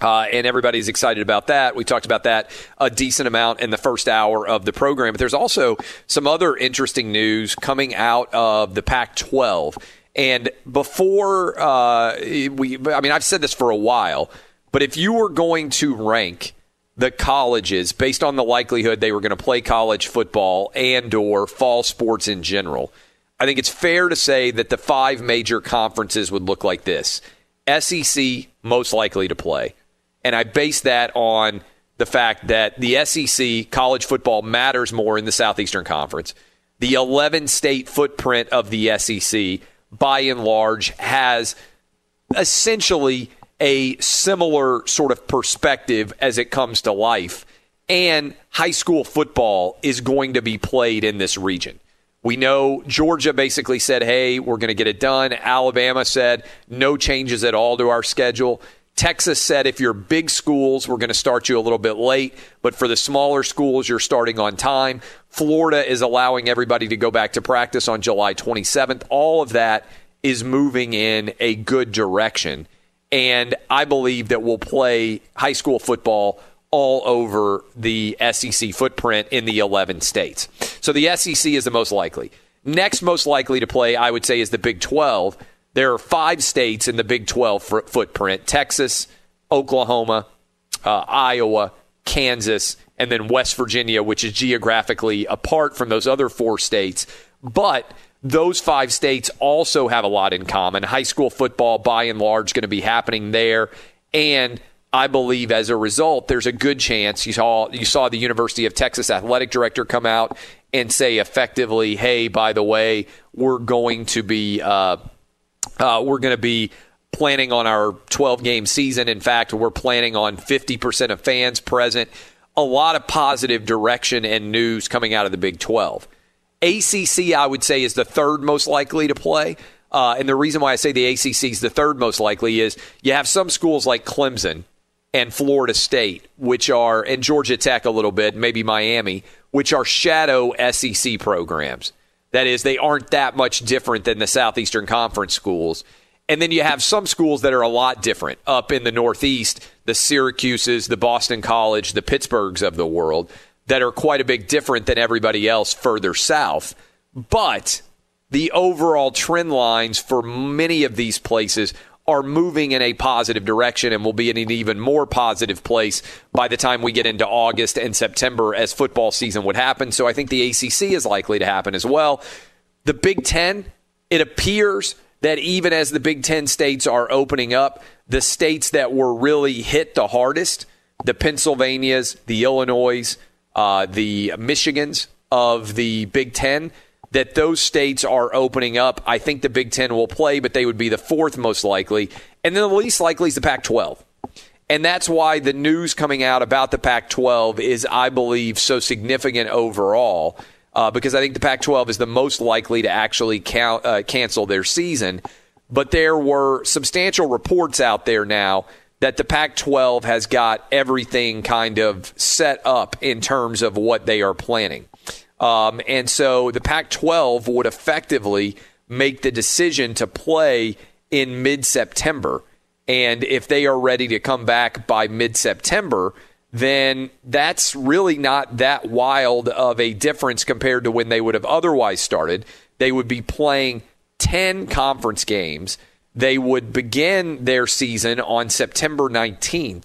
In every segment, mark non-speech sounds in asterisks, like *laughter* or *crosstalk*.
uh, and everybody's excited about that. We talked about that a decent amount in the first hour of the program. But there's also some other interesting news coming out of the Pac 12. And before uh, we, I mean, I've said this for a while, but if you were going to rank the colleges based on the likelihood they were going to play college football and or fall sports in general, I think it's fair to say that the five major conferences would look like this. SEC most likely to play. And I base that on the fact that the SEC college football matters more in the Southeastern Conference. The 11 state footprint of the SEC, by and large, has essentially a similar sort of perspective as it comes to life. And high school football is going to be played in this region. We know Georgia basically said, hey, we're going to get it done. Alabama said, no changes at all to our schedule. Texas said if you're big schools, we're going to start you a little bit late, but for the smaller schools, you're starting on time. Florida is allowing everybody to go back to practice on July 27th. All of that is moving in a good direction. And I believe that we'll play high school football all over the SEC footprint in the 11 states. So the SEC is the most likely. Next most likely to play, I would say, is the Big 12 there are five states in the Big 12 footprint Texas, Oklahoma, uh, Iowa, Kansas, and then West Virginia, which is geographically apart from those other four states. But those five states also have a lot in common. High school football, by and large, is going to be happening there. And I believe as a result, there's a good chance you saw you saw the University of Texas athletic director come out and say effectively, "Hey, by the way, we're going to be uh, uh, we're going to be planning on our 12 game season. In fact, we're planning on 50% of fans present. A lot of positive direction and news coming out of the Big 12. ACC, I would say, is the third most likely to play. Uh, and the reason why I say the ACC is the third most likely is you have some schools like Clemson and Florida State, which are, and Georgia Tech a little bit, maybe Miami, which are shadow SEC programs. That is, they aren't that much different than the Southeastern Conference schools. And then you have some schools that are a lot different up in the Northeast, the Syracuses, the Boston College, the Pittsburghs of the world, that are quite a bit different than everybody else further south. But the overall trend lines for many of these places are moving in a positive direction and will be in an even more positive place by the time we get into August and September as football season would happen. So I think the ACC is likely to happen as well. The Big Ten, it appears that even as the Big Ten states are opening up, the states that were really hit the hardest, the Pennsylvanias, the Illinois, uh, the Michigans of the Big Ten, that those states are opening up. I think the Big Ten will play, but they would be the fourth most likely. And then the least likely is the Pac 12. And that's why the news coming out about the Pac 12 is, I believe, so significant overall, uh, because I think the Pac 12 is the most likely to actually count, uh, cancel their season. But there were substantial reports out there now that the Pac 12 has got everything kind of set up in terms of what they are planning. Um, and so the Pac 12 would effectively make the decision to play in mid September. And if they are ready to come back by mid September, then that's really not that wild of a difference compared to when they would have otherwise started. They would be playing 10 conference games. They would begin their season on September 19th.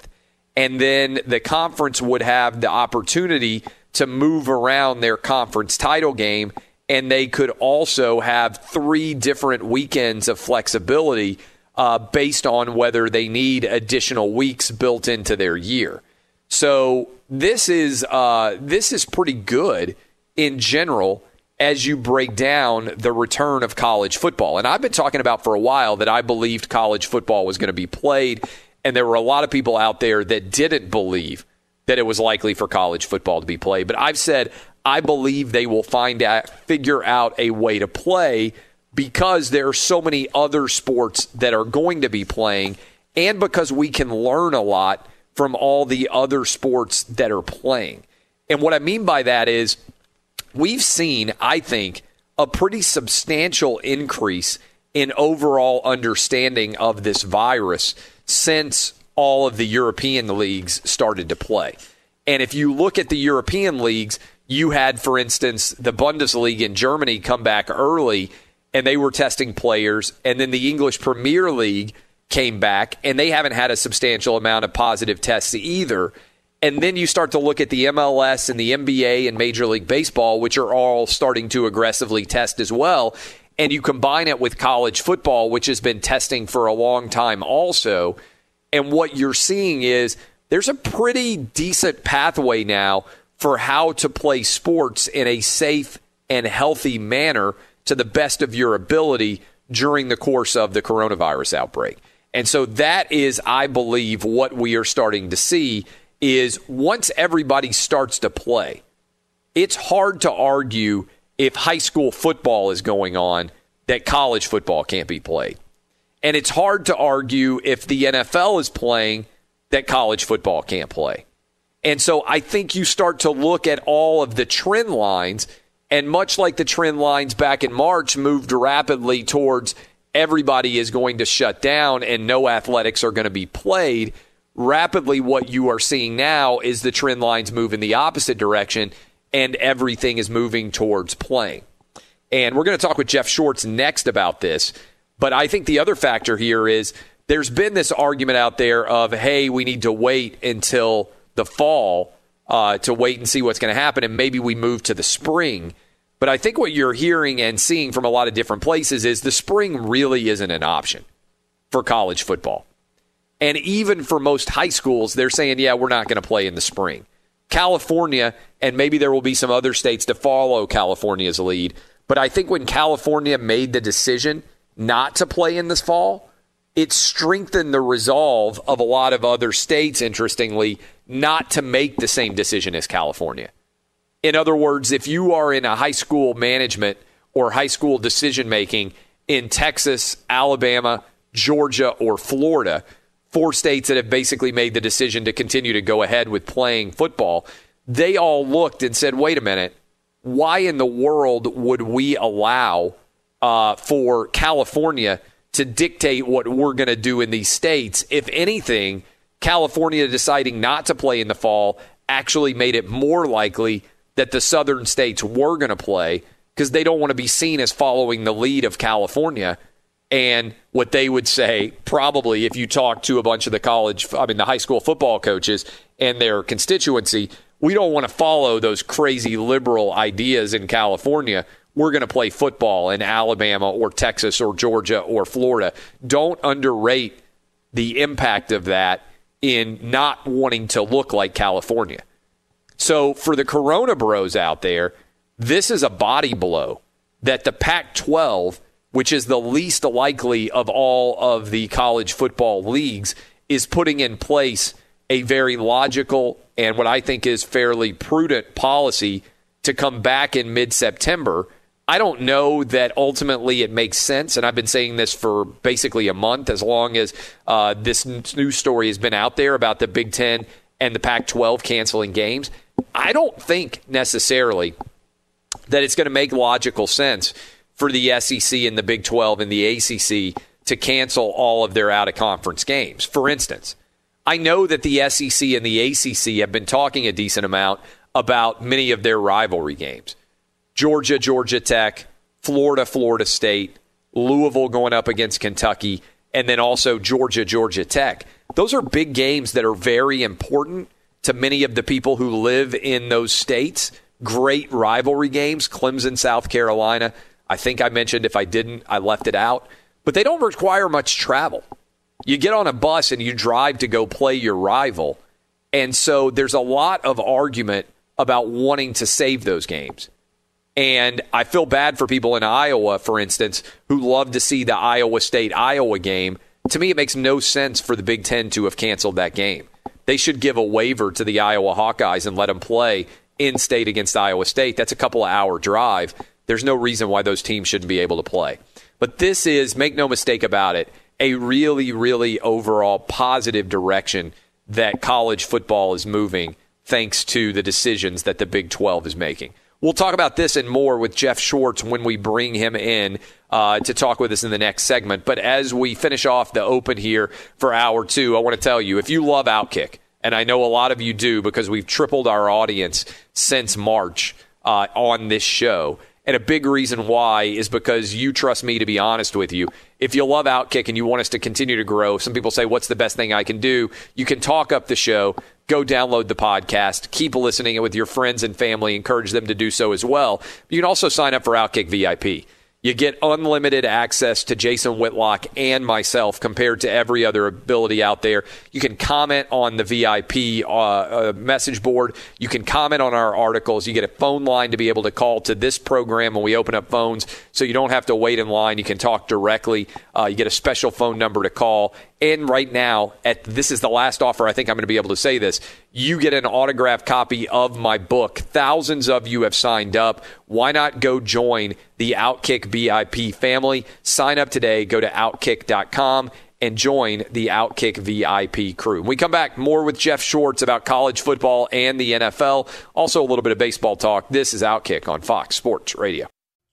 And then the conference would have the opportunity to move around their conference title game. And they could also have three different weekends of flexibility uh, based on whether they need additional weeks built into their year. So this is uh, this is pretty good in general as you break down the return of college football. And I've been talking about for a while that I believed college football was going to be played, and there were a lot of people out there that didn't believe that it was likely for college football to be played. But I've said I believe they will find out, figure out a way to play because there are so many other sports that are going to be playing, and because we can learn a lot from all the other sports that are playing. And what I mean by that is we've seen, I think, a pretty substantial increase in overall understanding of this virus since all of the European leagues started to play. And if you look at the European leagues, you had, for instance, the Bundesliga in Germany come back early and they were testing players. And then the English Premier League came back and they haven't had a substantial amount of positive tests either. And then you start to look at the MLS and the NBA and Major League Baseball, which are all starting to aggressively test as well. And you combine it with college football, which has been testing for a long time also. And what you're seeing is there's a pretty decent pathway now for how to play sports in a safe and healthy manner to the best of your ability during the course of the coronavirus outbreak. And so that is, I believe, what we are starting to see is once everybody starts to play, it's hard to argue if high school football is going on that college football can't be played. And it's hard to argue if the NFL is playing that college football can't play. And so I think you start to look at all of the trend lines, and much like the trend lines back in March moved rapidly towards everybody is going to shut down and no athletics are going to be played rapidly what you are seeing now is the trend lines move in the opposite direction and everything is moving towards playing. And we're going to talk with Jeff Schwartz next about this. But I think the other factor here is there's been this argument out there of, hey, we need to wait until the fall uh, to wait and see what's going to happen, and maybe we move to the spring. But I think what you're hearing and seeing from a lot of different places is the spring really isn't an option for college football. And even for most high schools, they're saying, yeah, we're not going to play in the spring. California, and maybe there will be some other states to follow California's lead. But I think when California made the decision not to play in this fall, it strengthened the resolve of a lot of other states, interestingly, not to make the same decision as California. In other words, if you are in a high school management or high school decision making in Texas, Alabama, Georgia, or Florida, four states that have basically made the decision to continue to go ahead with playing football, they all looked and said, wait a minute, why in the world would we allow uh, for California to dictate what we're going to do in these states? If anything, California deciding not to play in the fall actually made it more likely that the southern states were going to play because they don't want to be seen as following the lead of California And what they would say, probably, if you talk to a bunch of the college, I mean, the high school football coaches and their constituency, we don't want to follow those crazy liberal ideas in California. We're going to play football in Alabama or Texas or Georgia or Florida. Don't underrate the impact of that in not wanting to look like California. So for the Corona bros out there, this is a body blow that the Pac 12, which is the least likely of all of the college football leagues, is putting in place a very logical and what I think is fairly prudent policy to come back in mid September. I don't know that ultimately it makes sense, and I've been saying this for basically a month as long as uh, this news story has been out there about the Big Ten and the Pac 12 canceling games. I don't think necessarily that it's going to make logical sense for the SEC and the Big 12 and the ACC to cancel all of their out of conference games. For instance, I know that the SEC and the ACC have been talking a decent amount about many of their rivalry games Georgia, Georgia Tech, Florida, Florida State, Louisville going up against Kentucky, and then also Georgia, Georgia Tech. Those are big games that are very important to many of the people who live in those states. Great rivalry games, Clemson, South Carolina. I think I mentioned if I didn't, I left it out. But they don't require much travel. You get on a bus and you drive to go play your rival. And so there's a lot of argument about wanting to save those games. And I feel bad for people in Iowa, for instance, who love to see the Iowa State Iowa game. To me, it makes no sense for the Big Ten to have canceled that game. They should give a waiver to the Iowa Hawkeyes and let them play in state against Iowa State. That's a couple of hour drive. There's no reason why those teams shouldn't be able to play. But this is, make no mistake about it, a really, really overall positive direction that college football is moving thanks to the decisions that the Big 12 is making. We'll talk about this and more with Jeff Schwartz when we bring him in uh, to talk with us in the next segment. But as we finish off the open here for hour two, I want to tell you if you love Outkick, and I know a lot of you do because we've tripled our audience since March uh, on this show. And a big reason why is because you trust me to be honest with you. If you love Outkick and you want us to continue to grow, some people say, What's the best thing I can do? You can talk up the show, go download the podcast, keep listening with your friends and family, encourage them to do so as well. You can also sign up for Outkick VIP. You get unlimited access to Jason Whitlock and myself compared to every other ability out there. You can comment on the VIP uh, uh, message board. You can comment on our articles. You get a phone line to be able to call to this program when we open up phones so you don't have to wait in line. You can talk directly. Uh, you get a special phone number to call. And right now, at this is the last offer. I think I'm going to be able to say this. You get an autographed copy of my book. Thousands of you have signed up. Why not go join the Outkick VIP family? Sign up today. Go to outkick.com and join the Outkick VIP crew. When we come back, more with Jeff Schwartz about college football and the NFL. Also, a little bit of baseball talk. This is Outkick on Fox Sports Radio.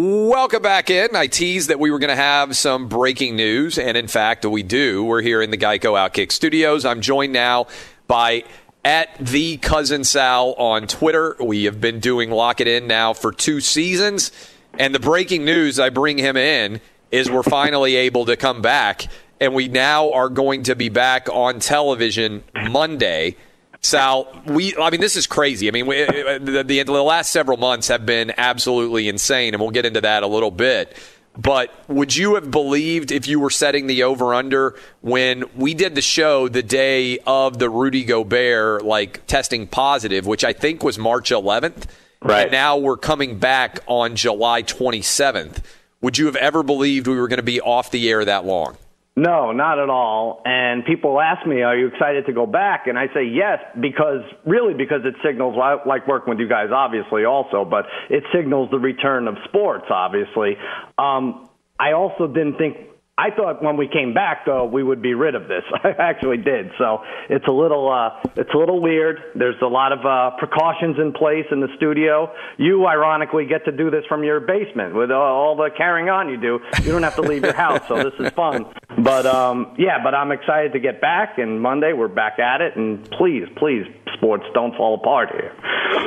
Welcome back in. I teased that we were going to have some breaking news, and in fact, we do. We're here in the Geico Outkick studios. I'm joined now by at the cousin Sal on Twitter. We have been doing Lock It In now for two seasons, and the breaking news I bring him in is we're finally able to come back, and we now are going to be back on television Monday. Sal, we, I mean, this is crazy. I mean, we, the, the, the last several months have been absolutely insane, and we'll get into that a little bit. But would you have believed if you were setting the over under when we did the show the day of the Rudy Gobert like testing positive, which I think was March 11th? Right. And now we're coming back on July 27th. Would you have ever believed we were going to be off the air that long? No, not at all. And people ask me, "Are you excited to go back?" And I say yes, because really because it signals. I like working with you guys, obviously, also, but it signals the return of sports, obviously. Um, I also didn't think. I thought when we came back, though, we would be rid of this. *laughs* I actually did. So it's a little, uh, it's a little weird. There's a lot of uh, precautions in place in the studio. You, ironically, get to do this from your basement with uh, all the carrying on you do. You don't have to leave your house, so this is fun. But um, yeah, but I'm excited to get back. And Monday we're back at it. And please, please, sports don't fall apart here.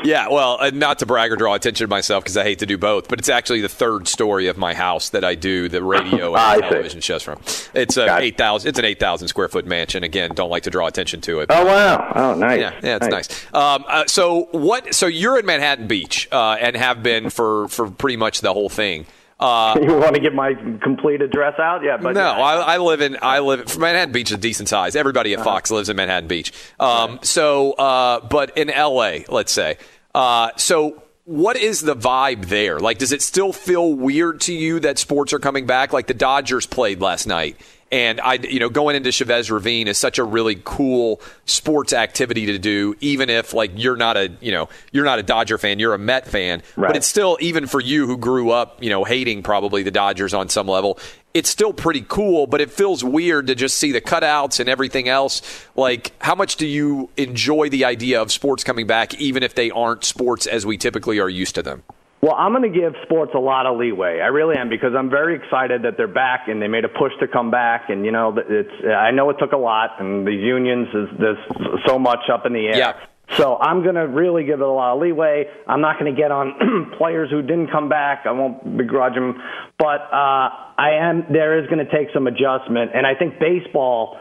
Yeah, well, uh, not to brag or draw attention to myself because I hate to do both, but it's actually the third story of my house that I do the radio *laughs* I and see. Shows from. It's a Got eight thousand. It's an eight thousand square foot mansion. Again, don't like to draw attention to it. Oh wow! Oh nice. Yeah, yeah, it's nice. Um, uh, so what? So you're in Manhattan Beach uh, and have been for for pretty much the whole thing. Uh, *laughs* You want to get my complete address out? Yeah, but no, I, I live in I live Manhattan Beach is a decent size. Everybody at Uh-huh. Fox lives in Manhattan Beach. Um, so, uh, but in L.A., let's say, Uh, so what is the vibe there? Like, does it still feel weird to you that sports are coming back? Like the Dodgers played last night. And I, you know, going into Chavez Ravine is such a really cool sports activity to do, even if like you're not a, you know, you're not a Dodger fan, you're a Met fan. Right. But it's still, even for you who grew up, you know, hating probably the Dodgers on some level, it's still pretty cool. But it feels weird to just see the cutouts and everything else. Like, how much do you enjoy the idea of sports coming back, even if they aren't sports as we typically are used to them? Well, I'm going to give sports a lot of leeway. I really am because I'm very excited that they're back and they made a push to come back. And you know, it's I know it took a lot, and these unions is there's so much up in the air. Yeah. So I'm going to really give it a lot of leeway. I'm not going to get on *clears throat* players who didn't come back. I won't begrudge them, but uh, I am. There is going to take some adjustment, and I think baseball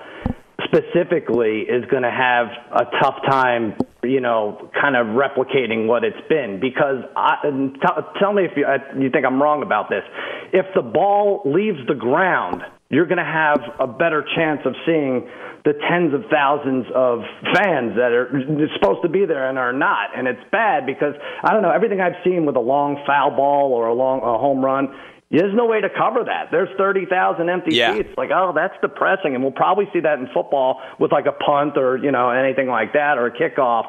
specifically is going to have a tough time, you know, kind of replicating what it's been. Because I, t- tell me if you, uh, you think I'm wrong about this. If the ball leaves the ground, you're going to have a better chance of seeing the tens of thousands of fans that are supposed to be there and are not. And it's bad because I don't know everything I've seen with a long foul ball or a long a home run. There's no way to cover that. There's 30,000 empty Yeah. seats. Like, oh, that's depressing. And we'll probably see that in football with like a punt or, you know, anything like that or a kickoff.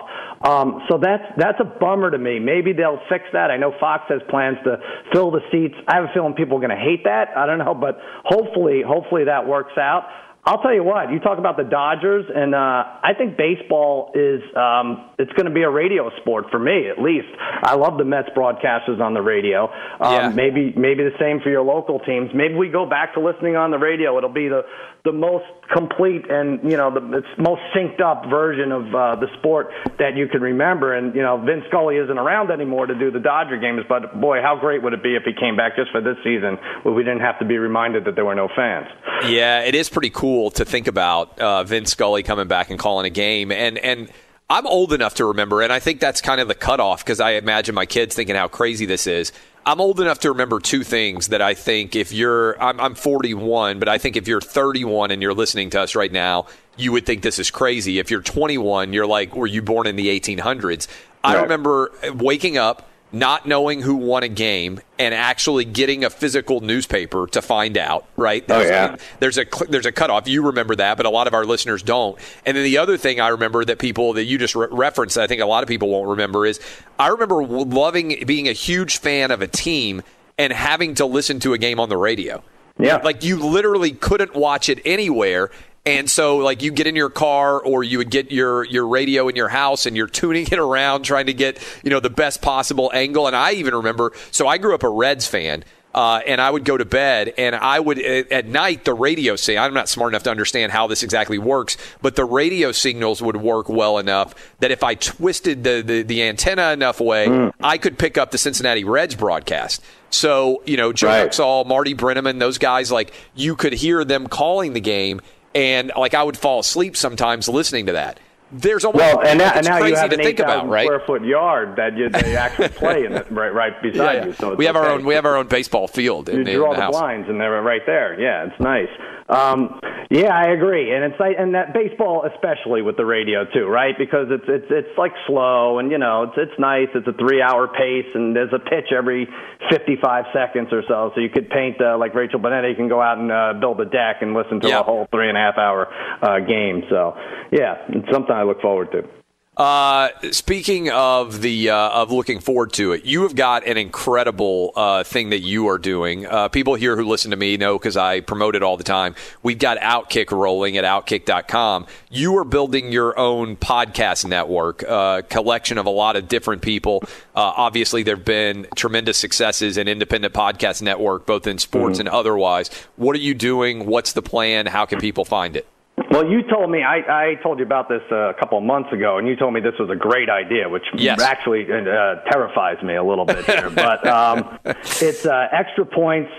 Um, so that's, that's a bummer to me. Maybe they'll fix that. I know Fox has plans to fill the seats. I have a feeling people are going to hate that. I don't know, but hopefully, hopefully that works out. I'll tell you what. You talk about the Dodgers, and uh, I think baseball is um, it's going to be a radio sport for me at least. I love the Mets broadcasters on the radio. Um, Yeah. Maybe maybe the same for your local teams. Maybe we go back to listening on the radio. It'll be the the most complete and you know the most synced up version of uh, the sport that you can remember. And you know Vince Scully isn't around anymore to do the Dodger games, but boy, how great would it be if he came back just for this season, where we didn't have to be reminded that there were no fans. Yeah, it is pretty cool to think about uh, Vince Scully coming back and calling a game, and and I'm old enough to remember, and I think that's kind of the cutoff because I imagine my kids thinking how crazy this is. I'm old enough to remember two things that I think if you're, I'm, I'm 41, but I think if you're 31 and you're listening to us right now, you would think this is crazy. If you're 21, you're like, were you born in the 1800s? I remember waking up, not knowing who won a game, and actually getting a physical newspaper to find out. Right? Oh, yeah. there's a there's a cutoff. You remember that, but a lot of our listeners don't. And then the other thing I remember that people that you just re- referenced, that I think a lot of people won't remember, is I remember loving being a huge fan of a team and having to listen to a game on the radio. Yeah. like you literally couldn't watch it anywhere. And so, like, you get in your car, or you would get your your radio in your house, and you're tuning it around, trying to get you know the best possible angle. And I even remember, so I grew up a Reds fan, uh, and I would go to bed, and I would at night the radio say I'm not smart enough to understand how this exactly works, but the radio signals would work well enough that if I twisted the the, the antenna enough way, I could pick up the Cincinnati Reds broadcast. So you know, Joe Right. Nuxhall, Marty Brennaman, those guys, like you could hear them calling the game, and like I would fall asleep sometimes listening to that. There's almost Well, and now, and now you have to an think about, 8,000 right? square foot yard that you, they actually *laughs* play in it, right, right beside Yeah, you. So we have our own we have our own baseball field in, you in draw the the house. blinds and they're right there. Yeah, it's nice. Um, yeah, I agree, and it's like, and that baseball especially with the radio too, right? Because it's it's it's like slow, and you know it's it's nice. It's a three hour pace, and there's a pitch every 55 seconds or so. So you could paint uh, like Rachel Bonnetta can go out and uh, build a deck and listen to Yeah. a whole three and a half hour uh, game. So yeah, it's something I look forward to. Uh, speaking of the uh, of looking forward to it, you have got an incredible uh, thing that you are doing. Uh, people here who listen to me know because I promote it all the time. We've got Outkick rolling at Outkick.com. You are building your own podcast network, uh, collection of a lot of different people. Uh, obviously, there have been tremendous successes in independent podcast network, both in sports and otherwise. What are you doing? What's the plan? How can people find it? Well, you told me I, I told you about this uh, a couple of months ago, and you told me this was a great idea, which Yes. actually uh, terrifies me a little bit here. *laughs* but um, it's uh, Extra Points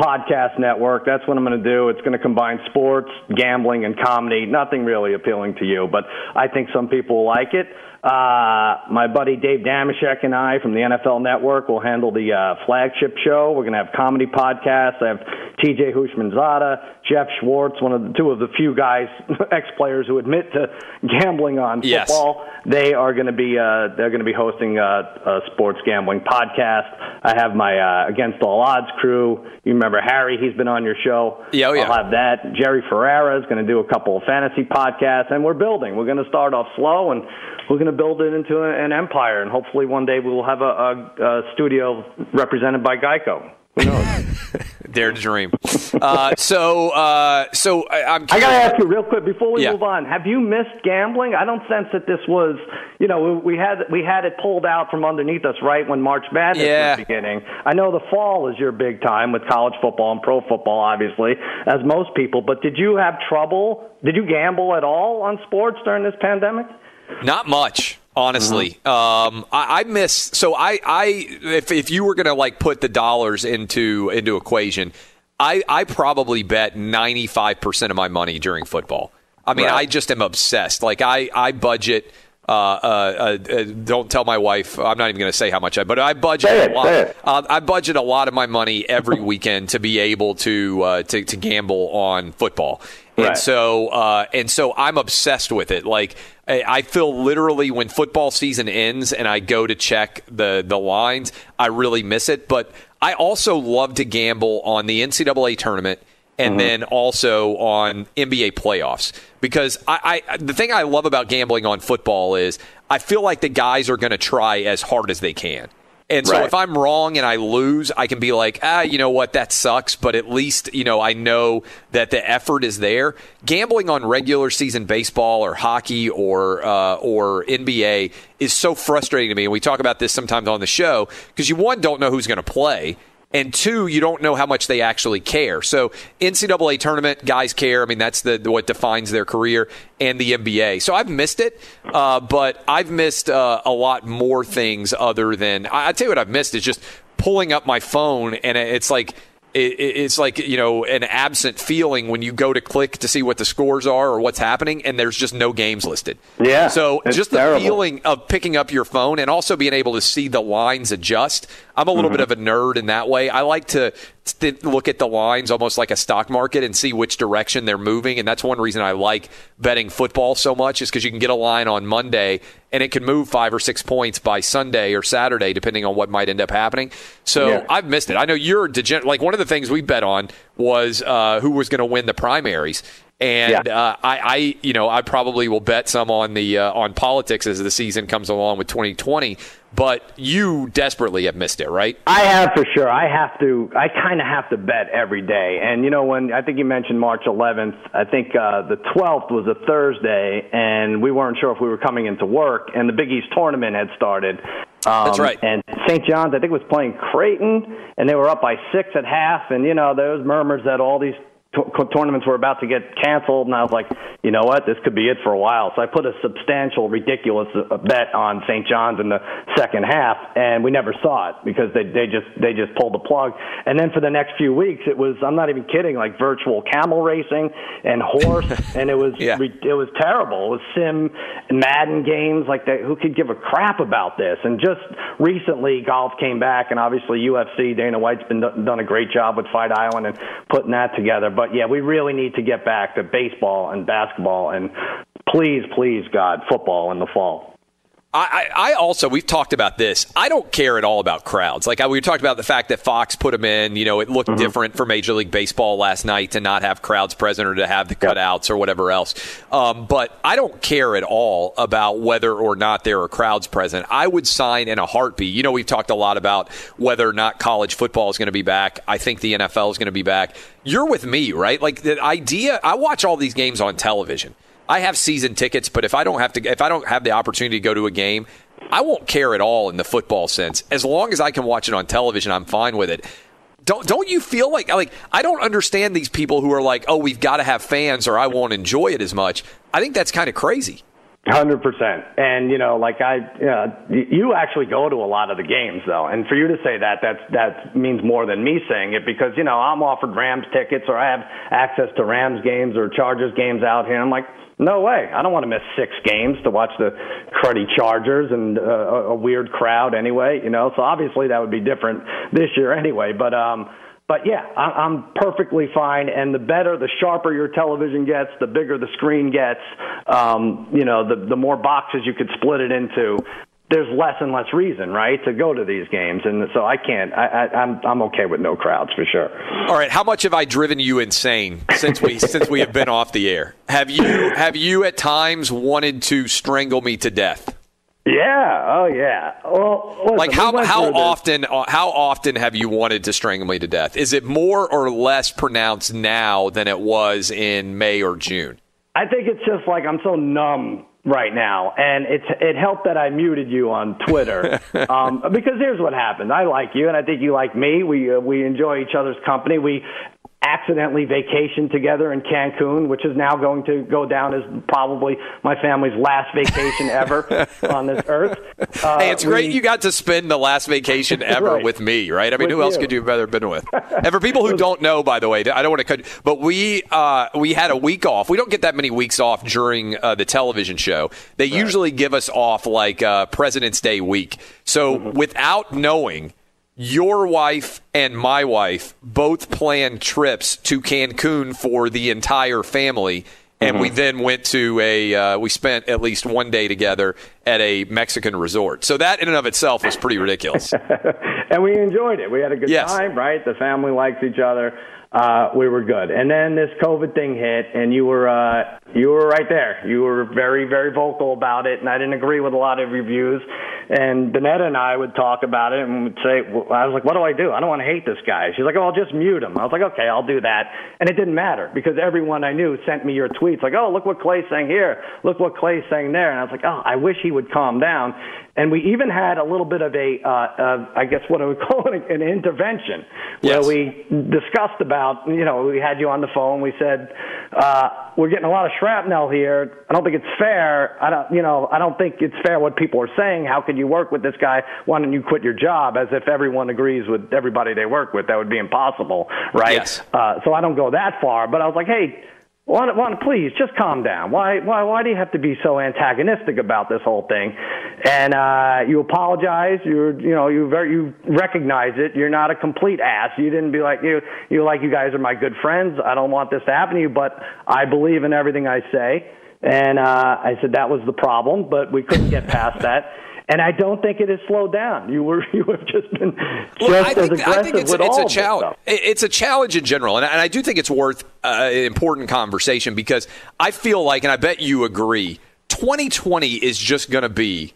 Podcast Network. That's what I'm going to do. It's going to combine sports, gambling, and comedy. Nothing really appealing to you, but I think some people like it. Uh, my buddy Dave Dameshek and I from the NFL Network will handle the uh, flagship show. We're going to have comedy podcasts. I have T.J. Houshmandzadeh, Jeff Schwartz, one of the two of the few guys, *laughs* ex-players who admit to gambling on Yes. football. They are going to be uh, they're going to be hosting a, a sports gambling podcast. I have my uh, Against All Odds crew. You remember Harry? He's been on your show. Yeah, oh, yeah. I'll have that. Jerry Ferrara is going to do a couple of fantasy podcasts, and we're building. We're going to start off slow, and we're going to build it into an empire. And hopefully, one day we will have a, a, a studio represented by Geico. Who knows? *laughs* Dare to dream. Uh, so, uh, so I, I'm. I got to ask you real quick before we Yeah. move on. Have you missed gambling? I don't sense that this was, you know, we we had we had it pulled out from underneath us right when March Madness Yeah. was beginning. I know the fall is your big time with college football and pro football, obviously, as most people. But did you have trouble? Did you gamble at all on sports during this pandemic? Not much, honestly. Um, I, I miss. So I, I, if if you were gonna like put the dollars into into equation, I I probably bet ninety five percent of my money during football. I mean, Right. I just am obsessed. Like I I budget. Uh, uh, uh, don't tell my wife. I'm not even going to say how much I, but I budget Say a lot. Uh, I budget a lot of my money every weekend to be able to uh, to, to gamble on football, and so uh, and so I'm obsessed with it. Like I feel literally when football season ends and I go to check the the lines, I really miss it. But I also love to gamble on the NCAA tournament and then also on NBA playoffs because I, I the thing I love about gambling on football is I feel like the guys are going to try as hard as they can. And so Right. if I'm wrong and I lose, I can be like, ah, you know what, that sucks, but at least, you know, I know that the effort is there. Gambling on regular season baseball or hockey or uh, or NBA is so frustrating to me. And we talk about this sometimes on the show because you one don't know who's going to play. And two, you don't know how much they actually care. So NCAA tournament guys care. I mean, that's the what defines their career, and the NBA. So I've missed it, uh, but I've missed uh, a lot more things other than I, I tell you what I've missed is just pulling up my phone and it's like it's like you know an absent feeling when you go to click to see what the scores are or what's happening, and there's just no games listed. Yeah, So just the terrible. feeling of picking up your phone and also being able to see the lines adjust. I'm a little bit mm-hmm. of a nerd in that way. I like to look at the lines almost like a stock market and see which direction they're moving, and that's one reason I like betting football so much is because you can get a line on Monday and it can move five or six points by Sunday or Saturday, depending on what might end up happening. So Yeah. I've missed it. I know you're degenerate. Like one of the things we bet on was uh, who was going to win the primaries. And Yeah. uh, I, I, you know, I probably will bet some on the uh, on politics as the season comes along with 2020. But you desperately have missed it, right? I have for sure. I have to. I kind of have to bet every day. And you know, when I think you mentioned March 11th, I think uh, the 12th was a Thursday, and we weren't sure if we were coming into work, and the Big East tournament had started. Um, That's right. And St. John's, I think, was playing Creighton, and they were up by six at half. And you know, there was murmurs that all these t- tournaments were about to get canceled, and I was like, you know what, this could be it for a while. So I put a substantial, ridiculous uh, bet on St. John's in the second half, and we never saw it because they they just they just pulled the plug. And then for the next few weeks, it was I'm not even kidding, like virtual camel racing and horse, *laughs* and it was Yeah. it was terrible. It was sim and Madden games like that. Who could give a crap about this? And just recently, golf came back, and obviously UFC. Dana White's been do- done a great job with Fight Island and putting that together. But yeah, we really need to get back to baseball and basketball, and please, please, God, football in the fall. I, I also we've talked about this. I don't care at all about crowds. Like I, we talked about the fact that Fox put them in. You know, it looked different for Major League Baseball last night to not have crowds present or to have the cutouts or whatever else. Um, but I don't care at all about whether or not there are crowds present. I would sign in a heartbeat. You know, we've talked a lot about whether or not college football is going to be back. I think the NFL is going to be back. You're with me, right? Like the idea. I watch all these games on television. I have season tickets, but if I don't have to, if I don't have the opportunity to go to a game, I won't care at all in the football sense. As long as I can watch it on television, I'm fine with it. Don't don't you feel like like I don't understand these people who are like, oh, we've got to have fans or I won't enjoy it as much. I think that's kind of crazy. Hundred percent, and you know, like I, uh, you actually go to a lot of the games though, and for you to say that, that's that means more than me saying it because you know I'm offered Rams tickets or I have access to Rams games or Chargers games out here. I'm like, no way, I don't want to miss six games to watch the cruddy Chargers and uh, a weird crowd anyway, you know. So obviously that would be different this year anyway, but um. but yeah, I, I'm perfectly fine. And the better, the sharper your television gets, the bigger the screen gets. Um, you know, the the more boxes you could split it into. There's less and less reason, right, to go to these games, and so I can't. I, I, I'm I'm okay with no crowds for sure. All right, how much have I driven you insane since we *laughs* since we have been off the air? Have you have you at times wanted to strangle me to death? Yeah. Oh, yeah. Well, listen, Like how how often uh, how often have you wanted to strangle me to death? Is it more or less pronounced now than it was in May or June? I think it's just like I'm so numb right now, and it's it helped that I muted you on Twitter *laughs* um, because here's what happened. I like you, and I think you like me. We uh, we enjoy each other's company. We accidentally vacationed together in Cancun, which is now going to go down as probably my family's last vacation ever *laughs* on this earth. Uh, Hey, it's great you got to spend the last vacation ever Right. with me, right? I mean, With who else you. could you have ever been with? *laughs* and for people who don't know, by the way, I don't want to cut, but we uh, we had a week off. We don't get that many weeks off during uh, the television show. They usually give us off like uh, President's Day week. So Mm-hmm. without knowing. Your wife and my wife both planned trips to Cancun for the entire family. And we then went to a, uh, we spent at least one day together at a Mexican resort. So that in and of itself was pretty ridiculous. *laughs* and we enjoyed it. We had a good Yes. time, right? The family likes each other. Uh, we were good. And then this COVID thing hit, and you were uh, you were right there. You were very very vocal about it, and I didn't agree with a lot of your views. And Danetta and I would talk about it, and would say, well, I was like, "What do I do? I don't want to hate this guy." She's like, "Oh, I'll just mute him." I was like, "Okay, I'll do that." And it didn't matter because everyone I knew sent me your tweets, like, "Oh, look what Clay's saying here. Look what Clay's saying there." And I was like, "Oh, I wish he would calm down." And we even had a little bit of a, uh, uh, I guess what I would *laughs* call it, an intervention, where Yes. we discussed about, you know, we had you on the phone. We said, uh, we're getting a lot of shrapnel here. I don't think it's fair. I don't, you know, I don't think it's fair what people are saying. How could you work with this guy? Why don't you quit your job? As if everyone agrees with everybody they work with. That would be impossible, right? Yes. Uh, so I don't go that far, but I was like, hey, why, why, please just calm down. Why, why, why do you have to be so antagonistic about this whole thing? And uh, you apologize. You, you know, you very, you recognize it. You're not a complete ass. You didn't be like you. You like you guys are my good friends. I don't want this to happen to you, but I believe in everything I say. And uh, I said that was the problem, but we couldn't get past that. And I don't think it has slowed down. You were, *laughs* you have just been just Well, I as think, aggressive I think it's, with it's all a challenge. It's a challenge in general, and I, and I do think it's worth uh, an important conversation because I feel like, and I bet you agree, 2020 is just going to be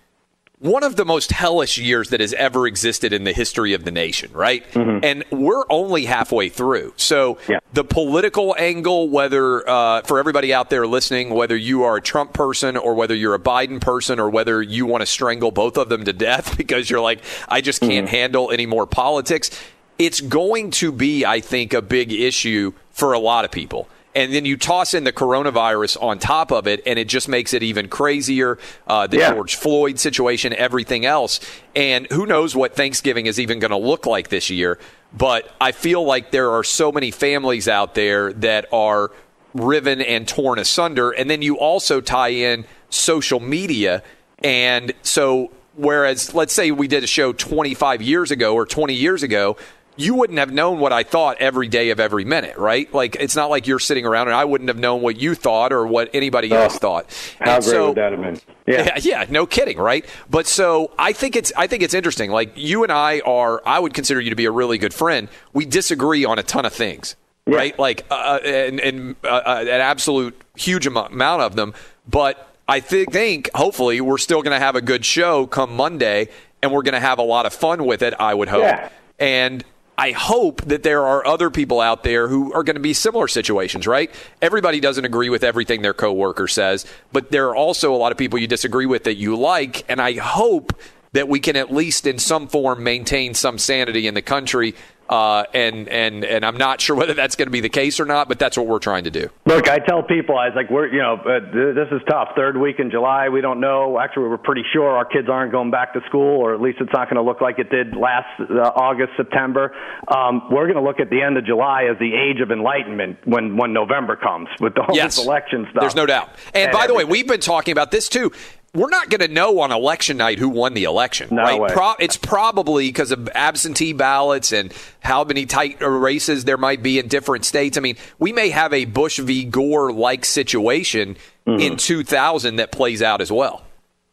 one of the most hellish years that has ever existed in the history of the nation, right? And we're only halfway through. So Yeah. the political angle, whether uh, for everybody out there listening, whether you are a Trump person or whether you're a Biden person or whether you want to strangle both of them to death *laughs* because you're like, I just can't handle any more politics, it's going to be, I think, a big issue for a lot of people. And then you toss in the coronavirus on top of it, and it just makes it even crazier. Uh, the Yeah. George Floyd situation, everything else. And who knows what Thanksgiving is even going to look like this year. But I feel like there are so many families out there that are riven and torn asunder. And then you also tie in social media. And so, whereas, let's say we did a show 25 years ago or 20 years ago, you wouldn't have known what I thought every day of every minute, right? Like, it's not like you're sitting around and I wouldn't have known what you thought or what anybody else thought. How And great so- would that have been? Yeah. yeah, yeah, no kidding, right? But so I think it's I think it's interesting. Like you and I are, I would consider you to be a really good friend. We disagree on a ton of things, right? Like uh, and, and uh, uh, an absolute huge amount of them. But I think, think hopefully we're still going to have a good show come Monday, and we're going to have a lot of fun with it. I would hope, Yeah. and. I hope that there are other people out there who are going to be similar situations, right? Everybody doesn't agree with everything their coworker says, but there are also a lot of people you disagree with that you like, and I hope that we can at least in some form maintain some sanity in the country. Uh, and and and I'm not sure *laughs* whether that's going to be the case or not, but that's what we're trying to do. Look, I tell people, I was like, we're, you know, uh, this is tough. Third week in July, we don't know. Actually, we're pretty sure our kids aren't going back to school, or at least it's not going to look like it did last uh, August, September. Um, we're going to look at the end of July as the age of enlightenment when when November comes with all yes, election stuff. There's no doubt. And, And by the way, we've been talking about this too. We're not going to know on election night who won the election, No right? way. Pro- it's probably because of absentee ballots and how many tight races there might be in different states. I mean, we may have a Bush v. Gore like situation Mm-hmm. in 2000 that plays out as well.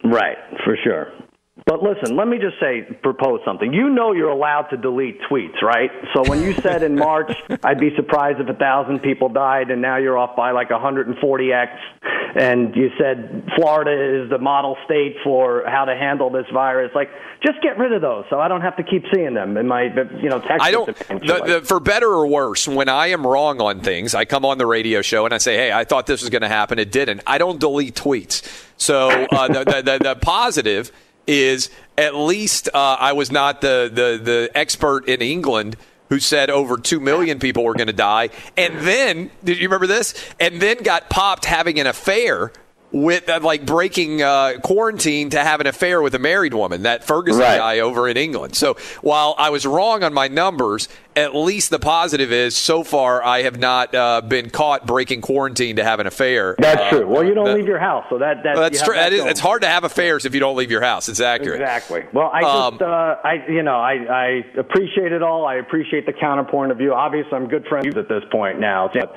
Right, for sure. But listen, let me just say, propose something. You know you're allowed to delete tweets, right? So when you said in March, *laughs* I'd be surprised if a thousand people died, and now you're off by like 140x, and you said Florida is the model state for how to handle this virus. Like, just get rid of those, so I don't have to keep seeing them in my, you know, text. I don't. The, the, for better or worse, when I am wrong on things, I come on the radio show and I say, "Hey, I thought this was going to happen. It didn't." I don't delete tweets. So uh, the, the, the, the positive is at least uh, I was not the, the the expert in England who said over 2 million people were going to die. And then, did you remember this? And then got popped having an affair with, uh, like, breaking uh, quarantine to have an affair with a married woman, that Ferguson Right. guy over in England. So while I was wrong on my numbers, at least the positive is so far I have not uh, been caught breaking quarantine to have an affair. That's Uh, true. Well, you don't that- leave your house, so that, that well, that's true. That is, it's hard to have affairs if you don't leave your house. It's accurate. Exactly. Well, I Um, just, uh, I, you know, I, I appreciate it all. I appreciate the counterpoint of view. Obviously, I'm good friends at this point now. But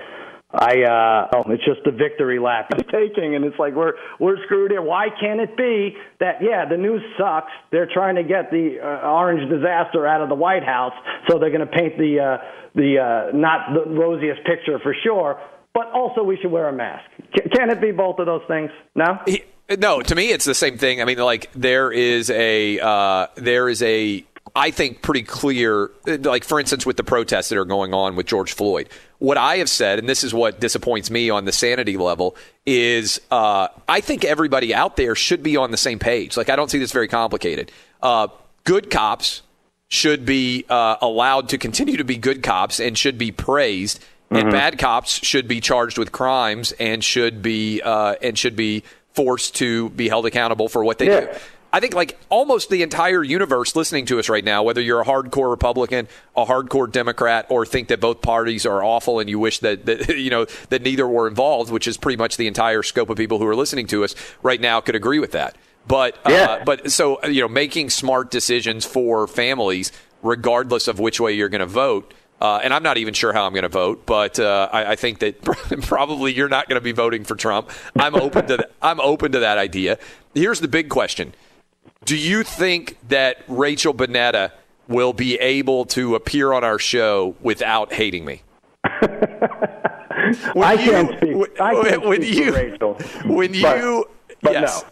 I, uh, oh, it's just the victory lap he's *laughs* taking, and it's like we're we're screwed here. Why can't it be that yeah, the news sucks. They're trying to get the uh, orange disaster out of the White House, so they're going to paint the uh, the uh, not the rosiest picture for sure. But also, we should wear a mask. Can, can it be both of those things? No. He- no, to me, it's the same thing. I mean, like there is a uh, there is a I think pretty clear. Like for instance, with the protests that are going on with George Floyd, what I have said, and this is what disappoints me on the sanity level, is uh, I think everybody out there should be on the same page. Like I don't see this very complicated. Uh, good cops should be uh, allowed to continue to be good cops and should be praised, and bad cops should be charged with crimes and should be uh, and should be forced to be held accountable for what they do. I think like almost the entire universe listening to us right now, whether you're a hardcore Republican, a hardcore Democrat, or think that both parties are awful and you wish that, that *laughs* you know that neither were involved, which is pretty much the entire scope of people who are listening to us right now, could agree with that. But uh, Yeah. but so you know, making smart decisions for families, regardless of which way you're going to vote. Uh, and I'm not even sure how I'm going to vote, but uh, I, I think that *laughs* probably you're not going to be voting for Trump. I'm open to that. I'm open to that idea. Here's the big question: Do you think that Rachel Bonnetta will be able to appear on our show without hating me? When I you- can't speak. when- I can't when speak you- Rachel. when But- you- but yes.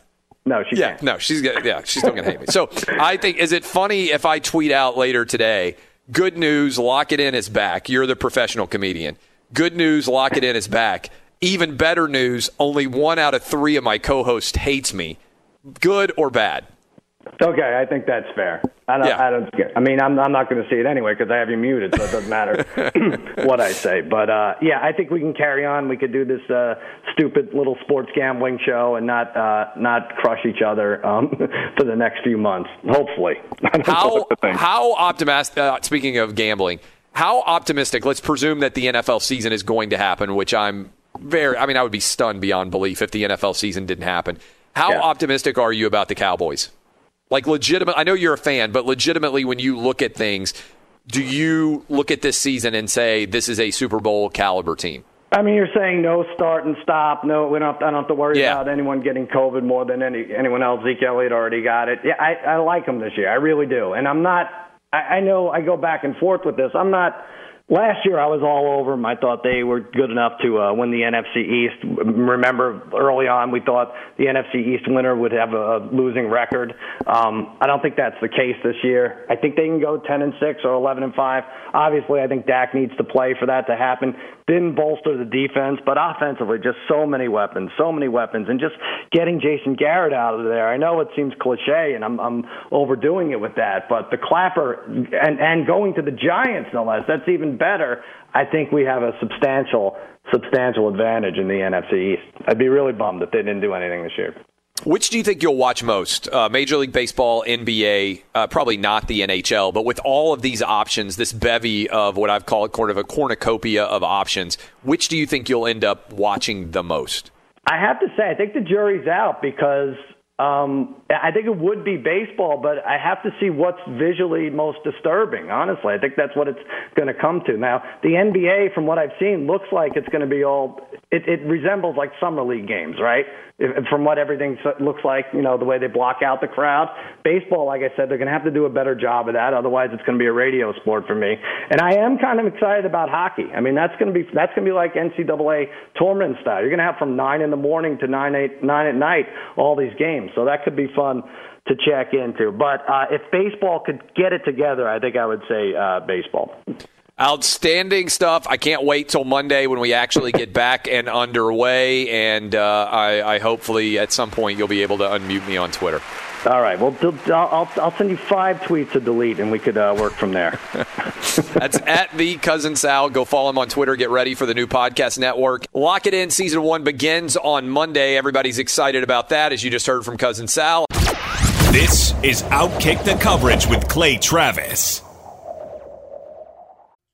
no, no, she Yeah, can't. no, she's gonna, yeah, she's still gonna hate me. So I think is it funny if I tweet out later today? Good news, lock it in is back. You're the professional comedian. Good news, lock it in is back. Even better news, only one out of three of my co-hosts hates me. Good or bad? Okay, I think that's fair. I don't. Yeah. I don't. I mean, I'm. I'm not going to see it anyway because I have you muted, so it doesn't matter *laughs* *clears throat* what I say. But uh, yeah, I think we can carry on. We could do this uh, stupid little sports gambling show and not uh, not crush each other um, *laughs* for the next few months. Hopefully. *laughs* I don't know How what to think. how optimistic? Uh, speaking of gambling, how optimistic? Let's presume that the NFL season is going to happen, which I'm very. I mean, I would be stunned beyond belief if the NFL season didn't happen. How Yeah. optimistic are you about the Cowboys? Like legitimate. I know you're a fan, but legitimately, when you look at things, do you look at this season and say this is a Super Bowl caliber team? I mean, you're saying no start and stop. No, we don't. I don't have to worry Yeah. about anyone getting COVID more than any anyone else. Zeke Elliott already got it. Yeah, I, I like him this year. I really do. And I'm not. I, I know I go back and forth with this. I'm not. Last year I was all over them. I thought they were good enough to uh, win the NFC East. Remember early on we thought the NFC East winner would have a, losing record. Um, I don't think that's the case this year. I think they can go 10 and 6 or 11 and 5. Obviously, I think Dak needs to play for that to happen. Didn't bolster the defense, but offensively, just so many weapons, so many weapons, and just getting Jason Garrett out of there. I know it seems cliche, and I'm, I'm overdoing it with that, but the Clapper and and going to the Giants no less, that's even better. I think we have a substantial substantial advantage in the NFC East. I'd be really bummed if they didn't do anything this year. Which do you think you'll watch most? Uh, Major League Baseball, NBA, uh, probably not the NHL, but with all of these options, this bevy of what I've called kind of a cornucopia of options, which do you think you'll end up watching the most? I have to say, I think the jury's out because Um, I think it would be baseball, but I have to see what's visually most disturbing. Honestly, I think that's what it's going to come to. Now, the NBA, from what I've seen, looks like it's going to be all. It, it resembles like summer league games, right? From what everything looks like, you know, the way they block out the crowd. Baseball, like I said, they're going to have to do a better job of that. Otherwise, it's going to be a radio sport for me. And I am kind of excited about hockey. I mean, that's going to be that's going to be like NCAA tournament style. You're going to have from nine in the morning to nine eight nine at night all these games. So that could be fun to check into. But uh, if baseball could get it together, I think I would say uh, baseball. Outstanding stuff. I can't wait till Monday when we actually get back and underway. And uh, I, I, hopefully at some point you'll be able to unmute me on Twitter. All right. Well, I'll, I'll send you five tweets to delete, and we could uh, work from there. *laughs* *laughs* That's at the cousin Sal. Go follow him on Twitter. Get ready for the new podcast network. Lock it in. Season one begins on Monday. Everybody's excited about that, as you just heard from cousin Sal. This is Outkick the Coverage with Clay Travis.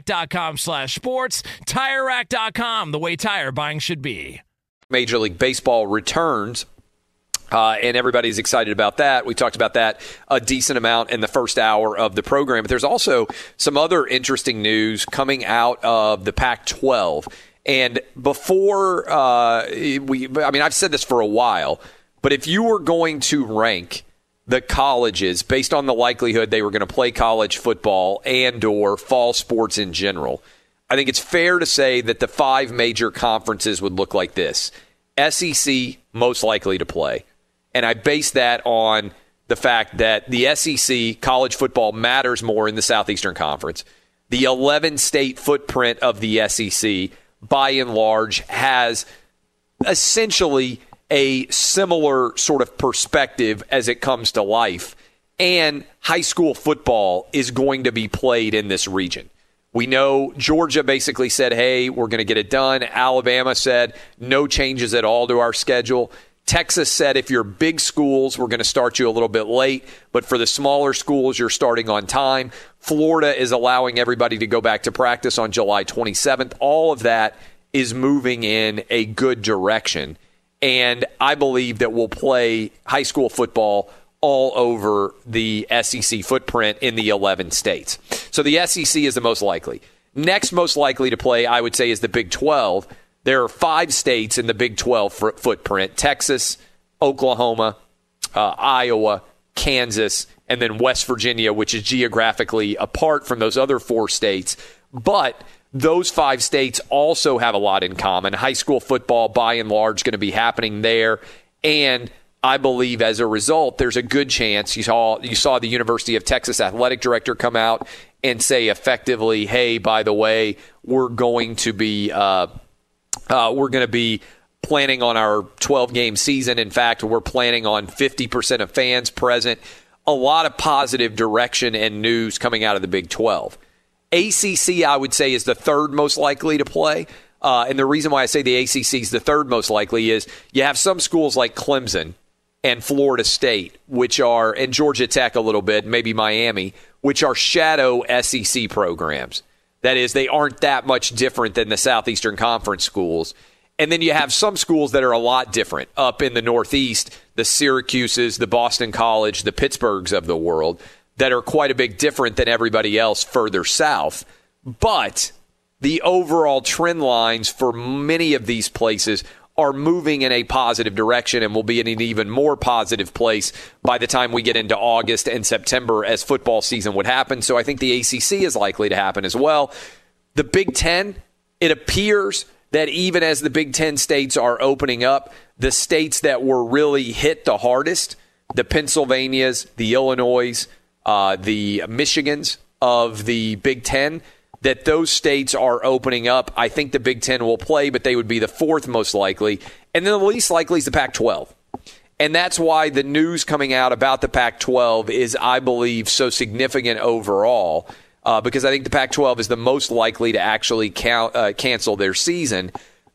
TireRack.com slash sports. TireRack.com, the way tire buying should be. Major League Baseball returns. Uh, and everybody's excited about that. We talked about that a decent amount in the first hour of the program. But there's also some other interesting news coming out of the Pac 12. And before uh, we, I mean, I've said this for a while, but if you were going to rank the colleges based on the likelihood they were going to play college football and or fall sports in general. I think it's fair to say that the five major conferences would look like this. SEC most likely to play. And I base that on the fact that the SEC college football matters more in the Southeastern Conference. The 11 state footprint of the SEC by and large has essentially a similar sort of perspective as it comes to life. And high school football is going to be played in this region. We know Georgia basically said, hey, we're going to get it done. Alabama said, no changes at all to our schedule. Texas said, if you're big schools, we're going to start you a little bit late, but for the smaller schools, you're starting on time. Florida is allowing everybody to go back to practice on July 27th. All of that is moving in a good direction and I believe that we'll play high school football all over the SEC footprint in the 11 states. So the SEC is the most likely. Next most likely to play, I would say, is the Big 12. There are five states in the Big 12 footprint Texas, Oklahoma, uh, Iowa, Kansas, and then West Virginia, which is geographically apart from those other four states. But those five states also have a lot in common. High school football, by and large, going to be happening there. And I believe as a result, there's a good chance you saw you saw the University of Texas athletic director come out and say effectively, "Hey, by the way, we're going to be uh, uh, we're going to be planning on our 12 game season. In fact, we're planning on 50% of fans present. A lot of positive direction and news coming out of the Big 12." ACC, I would say, is the third most likely to play. Uh, and the reason why I say the ACC is the third most likely is you have some schools like Clemson and Florida State, which are, and Georgia Tech a little bit, maybe Miami, which are shadow SEC programs. That is, they aren't that much different than the Southeastern Conference schools. And then you have some schools that are a lot different up in the Northeast, the Syracuses, the Boston College, the Pittsburghs of the world that are quite a bit different than everybody else further south. But the overall trend lines for many of these places are moving in a positive direction and will be in an even more positive place by the time we get into August and September as football season would happen. So I think the ACC is likely to happen as well. The Big Ten, it appears that even as the Big Ten states are opening up, the states that were really hit the hardest, the Pennsylvanias, the Illinois, uh, the Michigans of the Big Ten, that those states are opening up. I think the Big Ten will play, but they would be the fourth most likely. And then the least likely is the Pac 12. And that's why the news coming out about the Pac 12 is, I believe, so significant overall, uh, because I think the Pac 12 is the most likely to actually count, uh, cancel their season.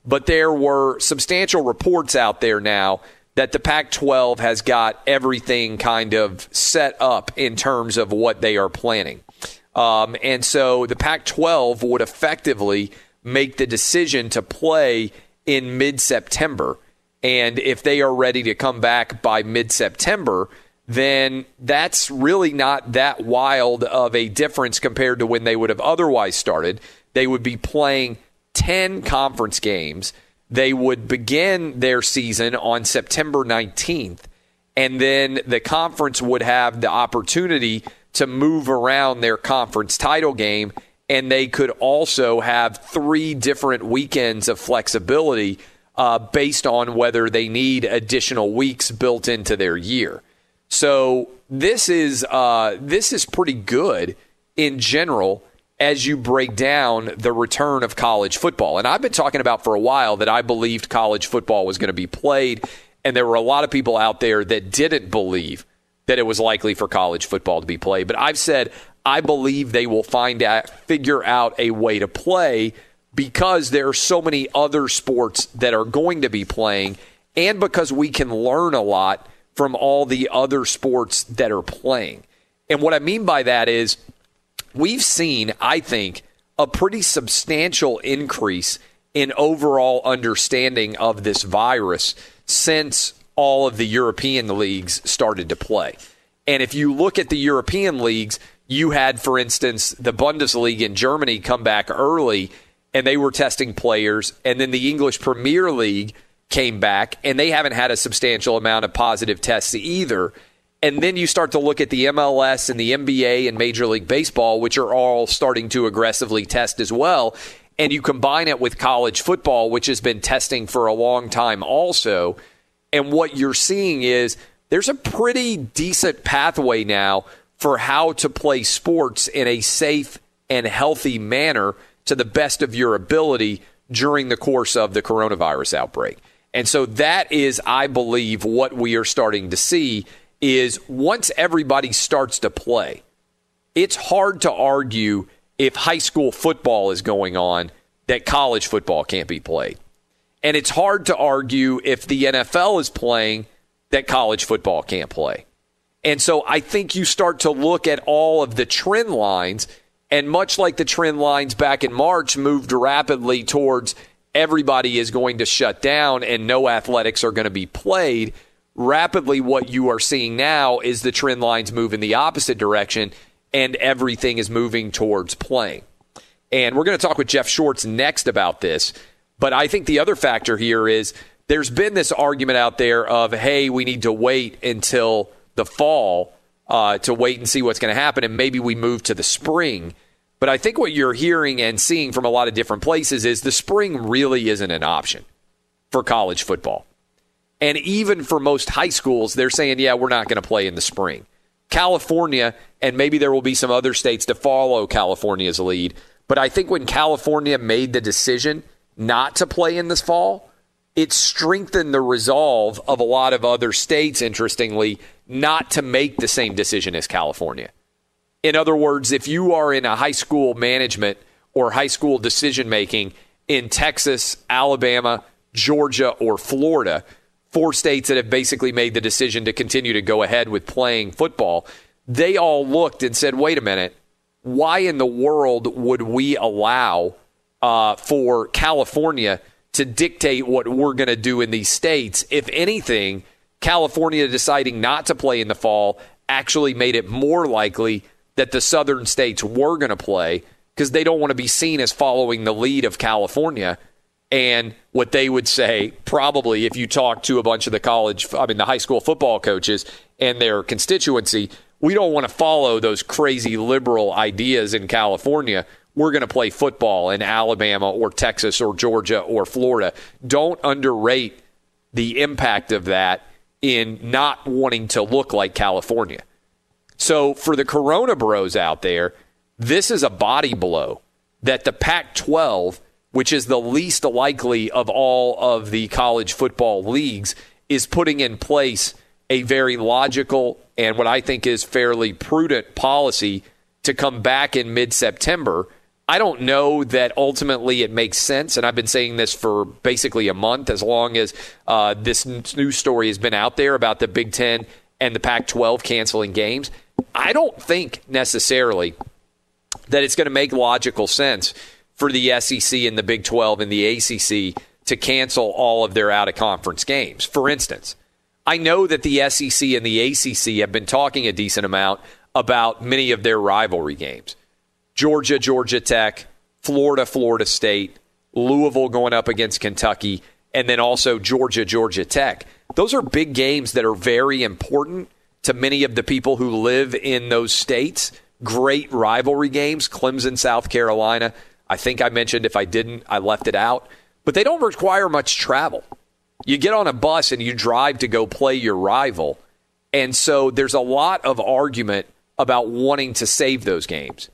But there were substantial reports out there now that the Pac 12 has got everything kind of set up in terms of what they are planning. Um, and so the Pac 12 would effectively make the decision to play in mid September. And if they are ready to come back by mid September, then that's really not that wild of a difference compared to when they would have otherwise started. They would be playing 10 conference games they would begin their season on September 19th, and then the conference would have the opportunity to move around their conference title game, and they could also have three different weekends of flexibility uh, based on whether they need additional weeks built into their year. So this is uh, this is pretty good in general as you break down the return of college football. And I've been talking about for a while that I believed college football was going to be played, and there were a lot of people out there that didn't believe that it was likely for college football to be played. But I've said I believe they will find out, figure out a way to play because there are so many other sports that are going to be playing, and because we can learn a lot from all the other sports that are playing. And what I mean by that is we've seen, I think, a pretty substantial increase in overall understanding of this virus since all of the European leagues started to play. And if you look at the European leagues, you had, for instance, the Bundesliga in Germany come back early and they were testing players. And then the English Premier League came back and they haven't had a substantial amount of positive tests either. And then you start to look at the MLS and the NBA and Major League Baseball, which are all starting to aggressively test as well. And you combine it with college football, which has been testing for a long time also. And what you're seeing is there's a pretty decent pathway now for how to play sports in a safe and healthy manner to the best of your ability during the course of the coronavirus outbreak. And so that is, I believe, what we are starting to see is once everybody starts to play, it's hard to argue if high school football is going on that college football can't be played. And it's hard to argue if the NFL is playing that college football can't play. And so I think you start to look at all of the trend lines, and much like the trend lines back in March moved rapidly towards everybody is going to shut down and no athletics are going to be played rapidly what you are seeing now is the trend lines move in the opposite direction and everything is moving towards playing. And we're going to talk with Jeff Schwartz next about this. But I think the other factor here is there's been this argument out there of, hey, we need to wait until the fall uh, to wait and see what's going to happen, and maybe we move to the spring. But I think what you're hearing and seeing from a lot of different places is the spring really isn't an option for college football. And even for most high schools, they're saying, yeah, we're not going to play in the spring. California, and maybe there will be some other states to follow California's lead. But I think when California made the decision not to play in this fall, it strengthened the resolve of a lot of other states, interestingly, not to make the same decision as California. In other words, if you are in a high school management or high school decision making in Texas, Alabama, Georgia, or Florida, four states that have basically made the decision to continue to go ahead with playing football, they all looked and said, wait a minute, why in the world would we allow uh, for California to dictate what we're going to do in these states? If anything, California deciding not to play in the fall actually made it more likely that the southern states were going to play because they don't want to be seen as following the lead of California and what they would say probably if you talk to a bunch of the college i mean the high school football coaches and their constituency we don't want to follow those crazy liberal ideas in california. We're going to play football in alabama or texas or georgia or florida. Don't underrate the impact of that in not wanting to look like california. So for the corona bros out there this is a body blow that the pac 12 which is the least likely of all of the college football leagues, is putting in place a very logical and what I think is fairly prudent policy to come back in mid September. I don't know that ultimately it makes sense, and I've been saying this for basically a month as long as uh, this news story has been out there about the Big Ten and the Pac 12 canceling games. I don't think necessarily that it's going to make logical sense for the SEC and the Big 12 and the ACC to cancel all of their out of conference games. For instance, I know that the SEC and the ACC have been talking a decent amount about many of their rivalry games Georgia, Georgia Tech, Florida, Florida State, Louisville going up against Kentucky, and then also Georgia, Georgia Tech. Those are big games that are very important to many of the people who live in those states. Great rivalry games, Clemson, South Carolina. I think I mentioned if I didn't, I left it out. But they don't require much travel. You get on a bus and you drive to go play your rival. And so there's a lot of argument about wanting to save those games.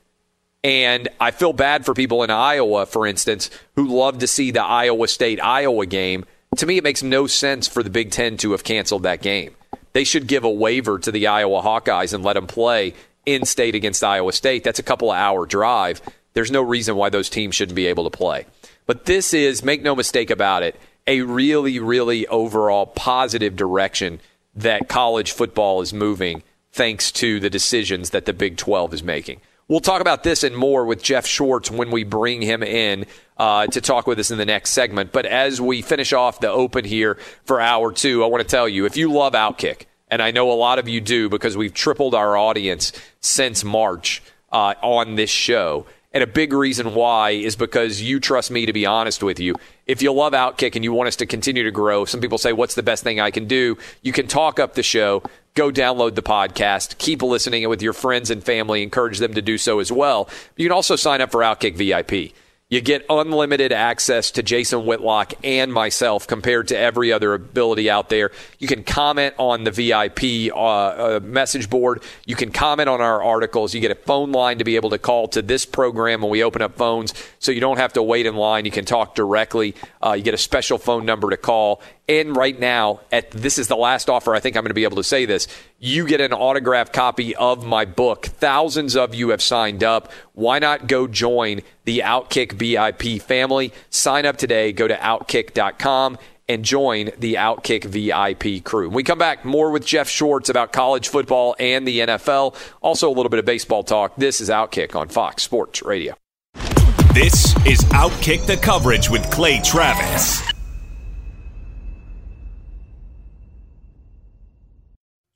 And I feel bad for people in Iowa, for instance, who love to see the Iowa State Iowa game. To me, it makes no sense for the Big Ten to have canceled that game. They should give a waiver to the Iowa Hawkeyes and let them play in state against Iowa State. That's a couple of hour drive. There's no reason why those teams shouldn't be able to play. But this is, make no mistake about it, a really, really overall positive direction that college football is moving thanks to the decisions that the Big 12 is making. We'll talk about this and more with Jeff Schwartz when we bring him in uh, to talk with us in the next segment. But as we finish off the open here for hour two, I want to tell you if you love Outkick, and I know a lot of you do because we've tripled our audience since March uh, on this show. And a big reason why is because you trust me to be honest with you. If you love Outkick and you want us to continue to grow, some people say, What's the best thing I can do? You can talk up the show, go download the podcast, keep listening with your friends and family, encourage them to do so as well. You can also sign up for Outkick VIP. You get unlimited access to Jason Whitlock and myself compared to every other ability out there. You can comment on the VIP uh, uh, message board. You can comment on our articles. You get a phone line to be able to call to this program when we open up phones so you don't have to wait in line. You can talk directly. Uh, you get a special phone number to call. And right now, at this is the last offer. I think I'm going to be able to say this. You get an autographed copy of my book. Thousands of you have signed up. Why not go join the Outkick VIP family? Sign up today. Go to outkick.com and join the Outkick VIP crew. When we come back, more with Jeff Schwartz about college football and the NFL. Also, a little bit of baseball talk. This is Outkick on Fox Sports Radio. This is Outkick the coverage with Clay Travis.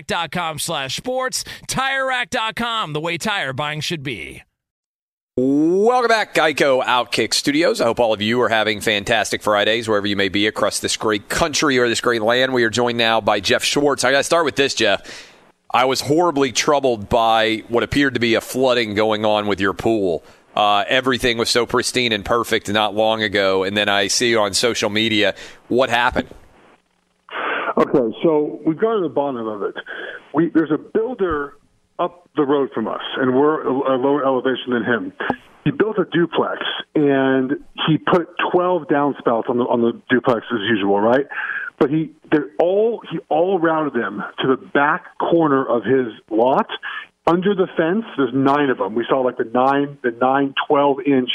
TireRack.com slash sports. TireRack.com, the way tire buying should be. Welcome back, Geico Outkick Studios. I hope all of you are having fantastic Fridays wherever you may be across this great country or this great land. We are joined now by Geoff Schwartz. I got to start with this, Geoff. I was horribly troubled by what appeared to be a flooding going on with your pool. Uh, everything was so pristine and perfect not long ago, and then I see on social media. What happened? Okay, so we've got to the bottom of it. We there's a builder up the road from us, and we're a, a lower elevation than him. He built a duplex, and he put 12 downspouts on the on the duplex as usual, right? But he they're all he all routed them to the back corner of his lot, under the fence. There's nine of them. We saw like the nine the nine 12 inch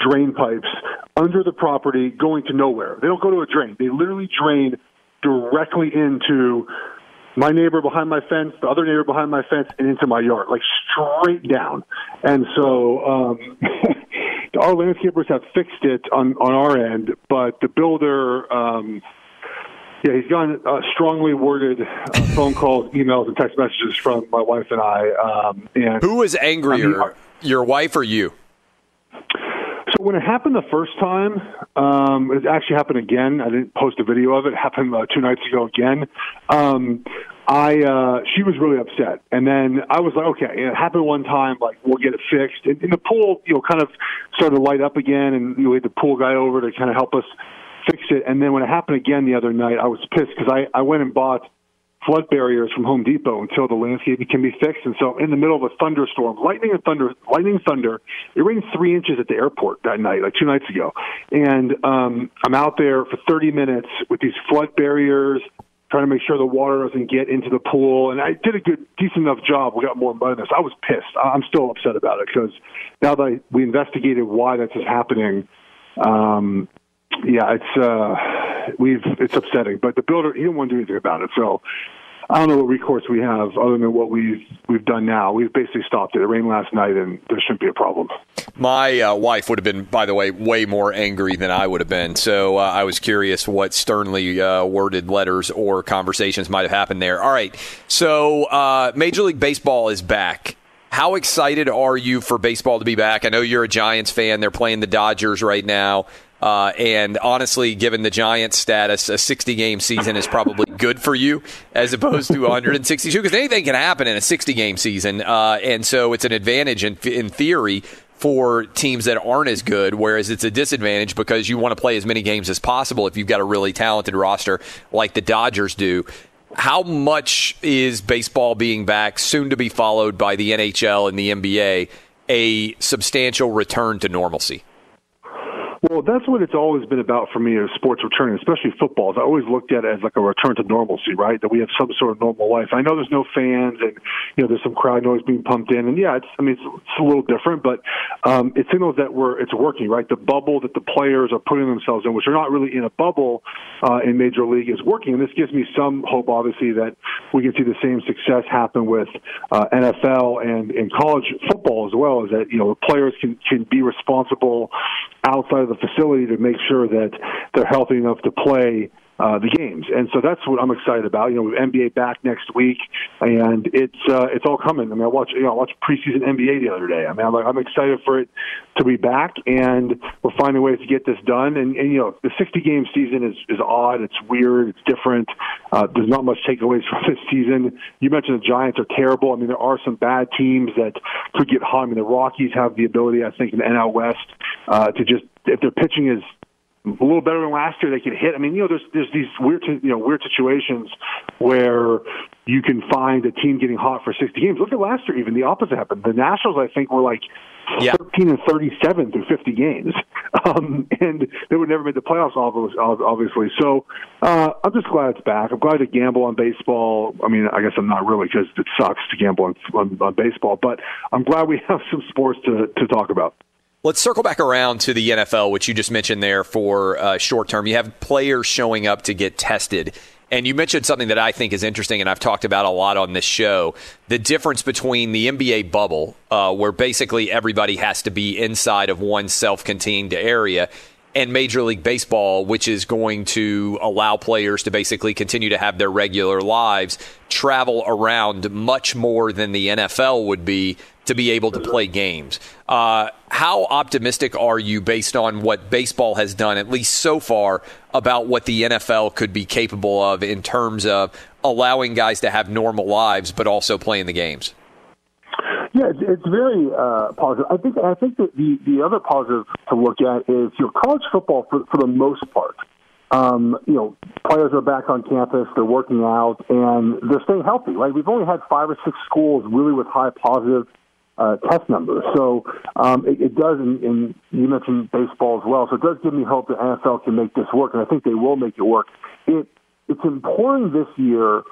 drain pipes under the property going to nowhere. They don't go to a drain. They literally drain directly into my neighbor behind my fence, the other neighbor behind my fence, and into my yard, like straight down. And so um, *laughs* our landscapers have fixed it on on our end, but the builder. Um, yeah, he's gotten uh, strongly worded uh, phone calls, emails, and text messages from my wife and I. Um, and Who was angrier, I mean, your wife or you? When it happened the first time, um, it actually happened again. I didn't post a video of it. it happened uh, two nights ago again. Um, I uh, she was really upset, and then I was like, okay, it happened one time. Like we'll get it fixed. And, and the pool, you know, kind of started to light up again, and you know, we had the pool guy over to kind of help us fix it. And then when it happened again the other night, I was pissed because I I went and bought flood barriers from Home Depot until the landscaping can be fixed. And so, in the middle of a thunderstorm, lightning and thunder, lightning and thunder, it rained three inches at the airport that night, like two nights ago. And um, I'm out there for 30 minutes with these flood barriers, trying to make sure the water doesn't get into the pool. And I did a good, decent enough job. We got more mud in this. I was pissed. I'm still upset about it because now that I, we investigated why this is happening. Um, yeah, it's uh, we've it's upsetting, but the builder he didn't want to do anything about it. So I don't know what recourse we have other than what we've we've done now. We've basically stopped it. It rained last night, and there shouldn't be a problem. My uh, wife would have been, by the way, way more angry than I would have been. So uh, I was curious what sternly uh, worded letters or conversations might have happened there. All right. So uh, Major League Baseball is back. How excited are you for baseball to be back? I know you're a Giants fan. They're playing the Dodgers right now. Uh, and honestly, given the Giants' status, a 60 game season is probably good for you as opposed to 162 because anything can happen in a 60 game season. Uh, and so it's an advantage in, in theory for teams that aren't as good, whereas it's a disadvantage because you want to play as many games as possible if you've got a really talented roster like the Dodgers do. How much is baseball being back, soon to be followed by the NHL and the NBA, a substantial return to normalcy? Well, that's what it's always been about for me as sports returning, especially football. I always looked at it as like a return to normalcy, right? That we have some sort of normal life. I know there's no fans and, you know, there's some crowd noise being pumped in. And yeah, it's, I mean, it's, it's a little different, but um, it signals that we're, it's working, right? The bubble that the players are putting themselves in, which are not really in a bubble uh, in Major League, is working. And this gives me some hope, obviously, that we can see the same success happen with uh, NFL and in college football as well, is that, you know, the players can, can be responsible outside of the facility to make sure that they're healthy enough to play uh, the games. And so that's what I'm excited about. You know, with NBA back next week, and it's uh, it's all coming. I mean, I watched you know I watched preseason NBA the other day. I mean, I'm, like, I'm excited for it to be back, and we're finding ways to get this done. And, and you know, the 60 game season is is odd. It's weird. It's different. Uh, there's not much takeaways *laughs* from this season. You mentioned the Giants are terrible. I mean, there are some bad teams that could get hot. I mean, the Rockies have the ability, I think, in the NL West uh, to just if their pitching is a little better than last year. They can hit. I mean, you know, there's there's these weird you know weird situations where you can find a team getting hot for 60 games. Look at last year. Even the opposite happened. The Nationals, I think, were like Yeah. 13 and 37 through 50 games, *laughs* um, and they would never make the playoffs, obvi- obviously. So uh, I'm just glad it's back. I'm glad to gamble on baseball. I mean, I guess I'm not really because it sucks to gamble on, on, on baseball, but I'm glad we *laughs* have some sports to to talk about. Let's circle back around to the NFL, which you just mentioned there for uh, short term. You have players showing up to get tested. And you mentioned something that I think is interesting, and I've talked about a lot on this show the difference between the NBA bubble, uh, where basically everybody has to be inside of one self contained area, and Major League Baseball, which is going to allow players to basically continue to have their regular lives, travel around much more than the NFL would be to be able to play games. Uh, how optimistic are you, based on what baseball has done, at least so far, about what the NFL could be capable of in terms of allowing guys to have normal lives, but also playing the games? It's, very uh, positive. I think I think that the the other positive to look at is you know college football for for the most part. Um, you know, players are back on campus, they're working out, and they're staying healthy. Like we've only had five or six schools really with high positive uh, test numbers. So um, it, it does, and, and you mentioned baseball as well. So it does give me hope that NFL can make this work, and I think they will make it work. It it's important this year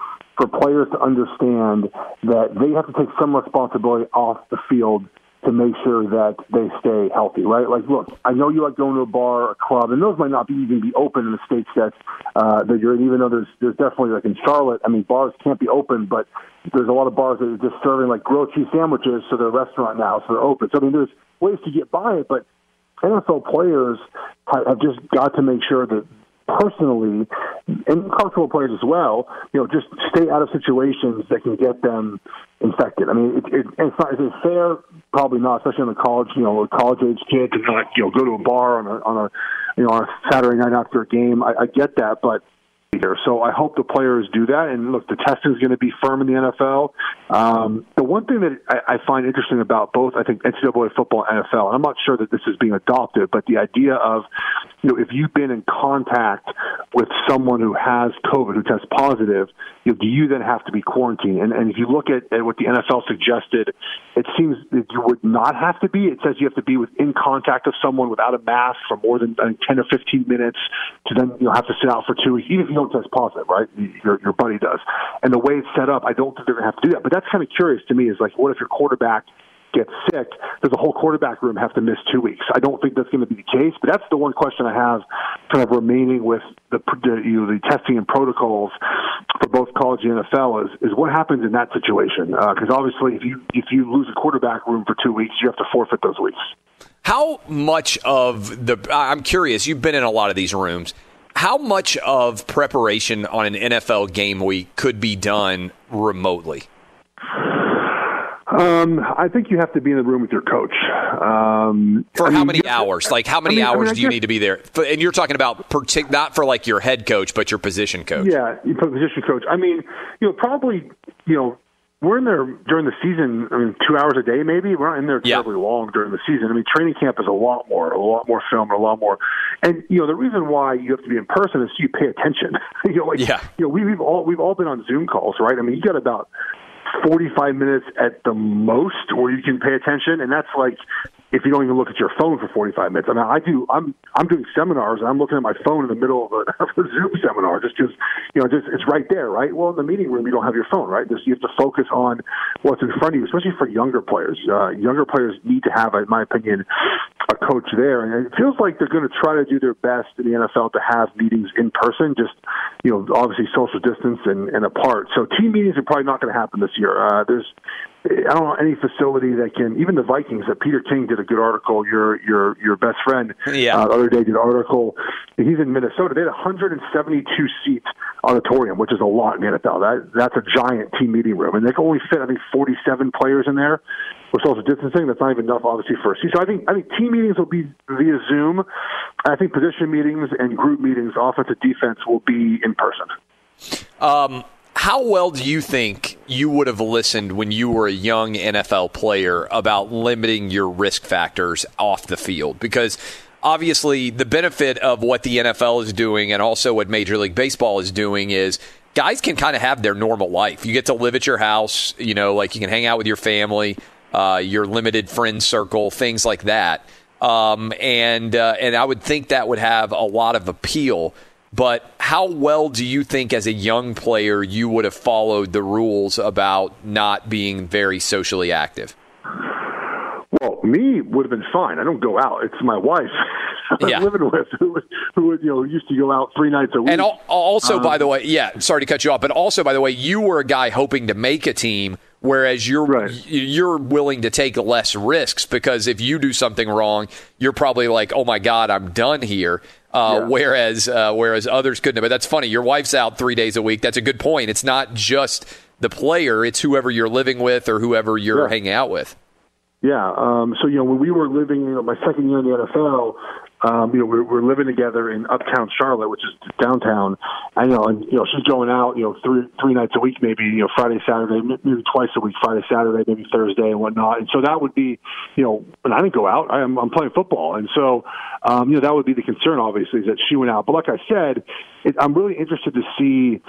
for players to understand that they have to take some responsibility off the field to make sure that they stay healthy, right? Like, look, I know you like going to a bar, a club, and those might not be even be open in the states that uh, that you're in. Even though there's there's definitely like in Charlotte, I mean, bars can't be open, but there's a lot of bars that are just serving like grilled cheese sandwiches, so they're a restaurant now, so they're open. So I mean, there's ways to get by it, but NFL players have just got to make sure that personally, and football players as well, you know, just stay out of situations that can get them infected. I mean, it, it, it's not is it fair? Probably not, especially on the college, you know, college age kid to not, you know, go to a bar on a on a you know on a Saturday night after a game. I, I get that, but here. So I hope the players do that. And look, the testing is going to be firm in the NFL. Um, the one thing that I, I find interesting about both, I think NCAA football and NFL, and I'm not sure that this is being adopted, but the idea of, you know, if you've been in contact with someone who has COVID, who tests positive, you know, do you then have to be quarantined? And, and if you look at, at what the NFL suggested, it seems that you would not have to be. It says you have to be within contact of someone without a mask for more than uh, 10 or 15 minutes to then you know have to sit out for two weeks, even if you don't test positive, right? Your your buddy does. And the way it's set up, I don't think they're going to have to do that. But that's kind of curious to me. Is like, what if your quarterback gets sick? Does the whole quarterback room have to miss two weeks? I don't think that's going to be the case. But that's the one question I have, kind of remaining with the the, you know, the testing and protocols for both college and NFL is is what happens in that situation? Uh, because obviously, if you if you lose a quarterback room for two weeks, you have to forfeit those weeks. How much of the I'm curious, you've been in a lot of these rooms. How much of preparation on an NFL game week could be done remotely? Um, I think you have to be in the room with your coach. Um, For I how mean, many hours? Like how many I mean- I mean, hours I do you need to be there? And you're talking about partic- not for like your head coach, but your position coach. Yeah, you put position coach. I mean, you know, probably, you know, we're in there during the season. I mean, two hours a day, maybe. We're not in there Yeah. terribly long during the season. I mean, training camp is a lot more, a lot more film, and a lot more. And you know, the reason why you have to be in person is so you pay attention. *laughs* you know, like Yeah. you know, we, we've all we've all been on Zoom calls, right? I mean, you got about. 45 minutes at the most where you can pay attention and that's like if you don't even look at your phone for 45 minutes. I mean, I do. I'm I'm doing seminars. and I'm looking at my phone in the middle of a, *laughs* of a Zoom seminar. Just because you know, just it's right there, right? Well, in the meeting room, you don't have your phone, right? Just you have to focus on what's in front of you, especially for younger players. Uh, younger players need to have, in my opinion, a coach there, and it feels like they're going to try to do their best in the NFL to have meetings in person. Just you know, obviously social distance and, and apart. So team meetings are probably not going to happen this year. Uh, there's I don't know any facility that can. Even the Vikings. That Peter King did a good article. Your your your best friend. Yeah. Uh, the other day did an article. He's in Minnesota. They had 172 seat auditorium, which is a lot in the NFL. That that's a giant team meeting room, and they can only fit I think 47 players in there. With social distancing, that's not even enough, obviously, for a season. So I think I think team meetings will be via Zoom. I think position meetings and group meetings, offensive defense, will be in person. Um, how well do you think you would have listened when you were a young NFL player about limiting your risk factors off the field? Because obviously, the benefit of what the NFL is doing and also what Major League Baseball is doing is guys can kind of have their normal life. You get to live at your house, you know, like you can hang out with your family, uh, your limited friend circle, things like that. Um, and uh, and I would think that would have a lot of appeal. But how well do you think, as a young player, you would have followed the rules about not being very socially active? Well, me would have been fine. I don't go out. It's my wife *laughs* I'm living with who, who would, you know used to go out three nights a week. And al- also, Um, by the way, yeah, sorry to cut you off, but also, by the way, you were a guy hoping to make a team, whereas you're Right. you're willing to take less risks because if you do something wrong, you're probably like, oh my god, I'm done here. Uh, Yeah. Whereas uh, whereas others couldn't. But that's funny. Your wife's out three days a week. That's a good point. It's not just the player; it's whoever you're living with or whoever you're Yeah. hanging out with. Yeah. Um, so you know, when we were living, you know, my second year in the NFL, um, you know, we're, we're living together in Uptown Charlotte, which is downtown. And you know, and you know, she's going out, you know, three three nights a week, maybe, you know, Friday, Saturday, maybe twice a week, Friday, Saturday, maybe Thursday, and whatnot. And so that would be, you know, and I didn't go out. I'm, I'm playing football, and so, um, you know, that would be the concern, obviously, is that she went out. But like I said, it, I'm really interested to see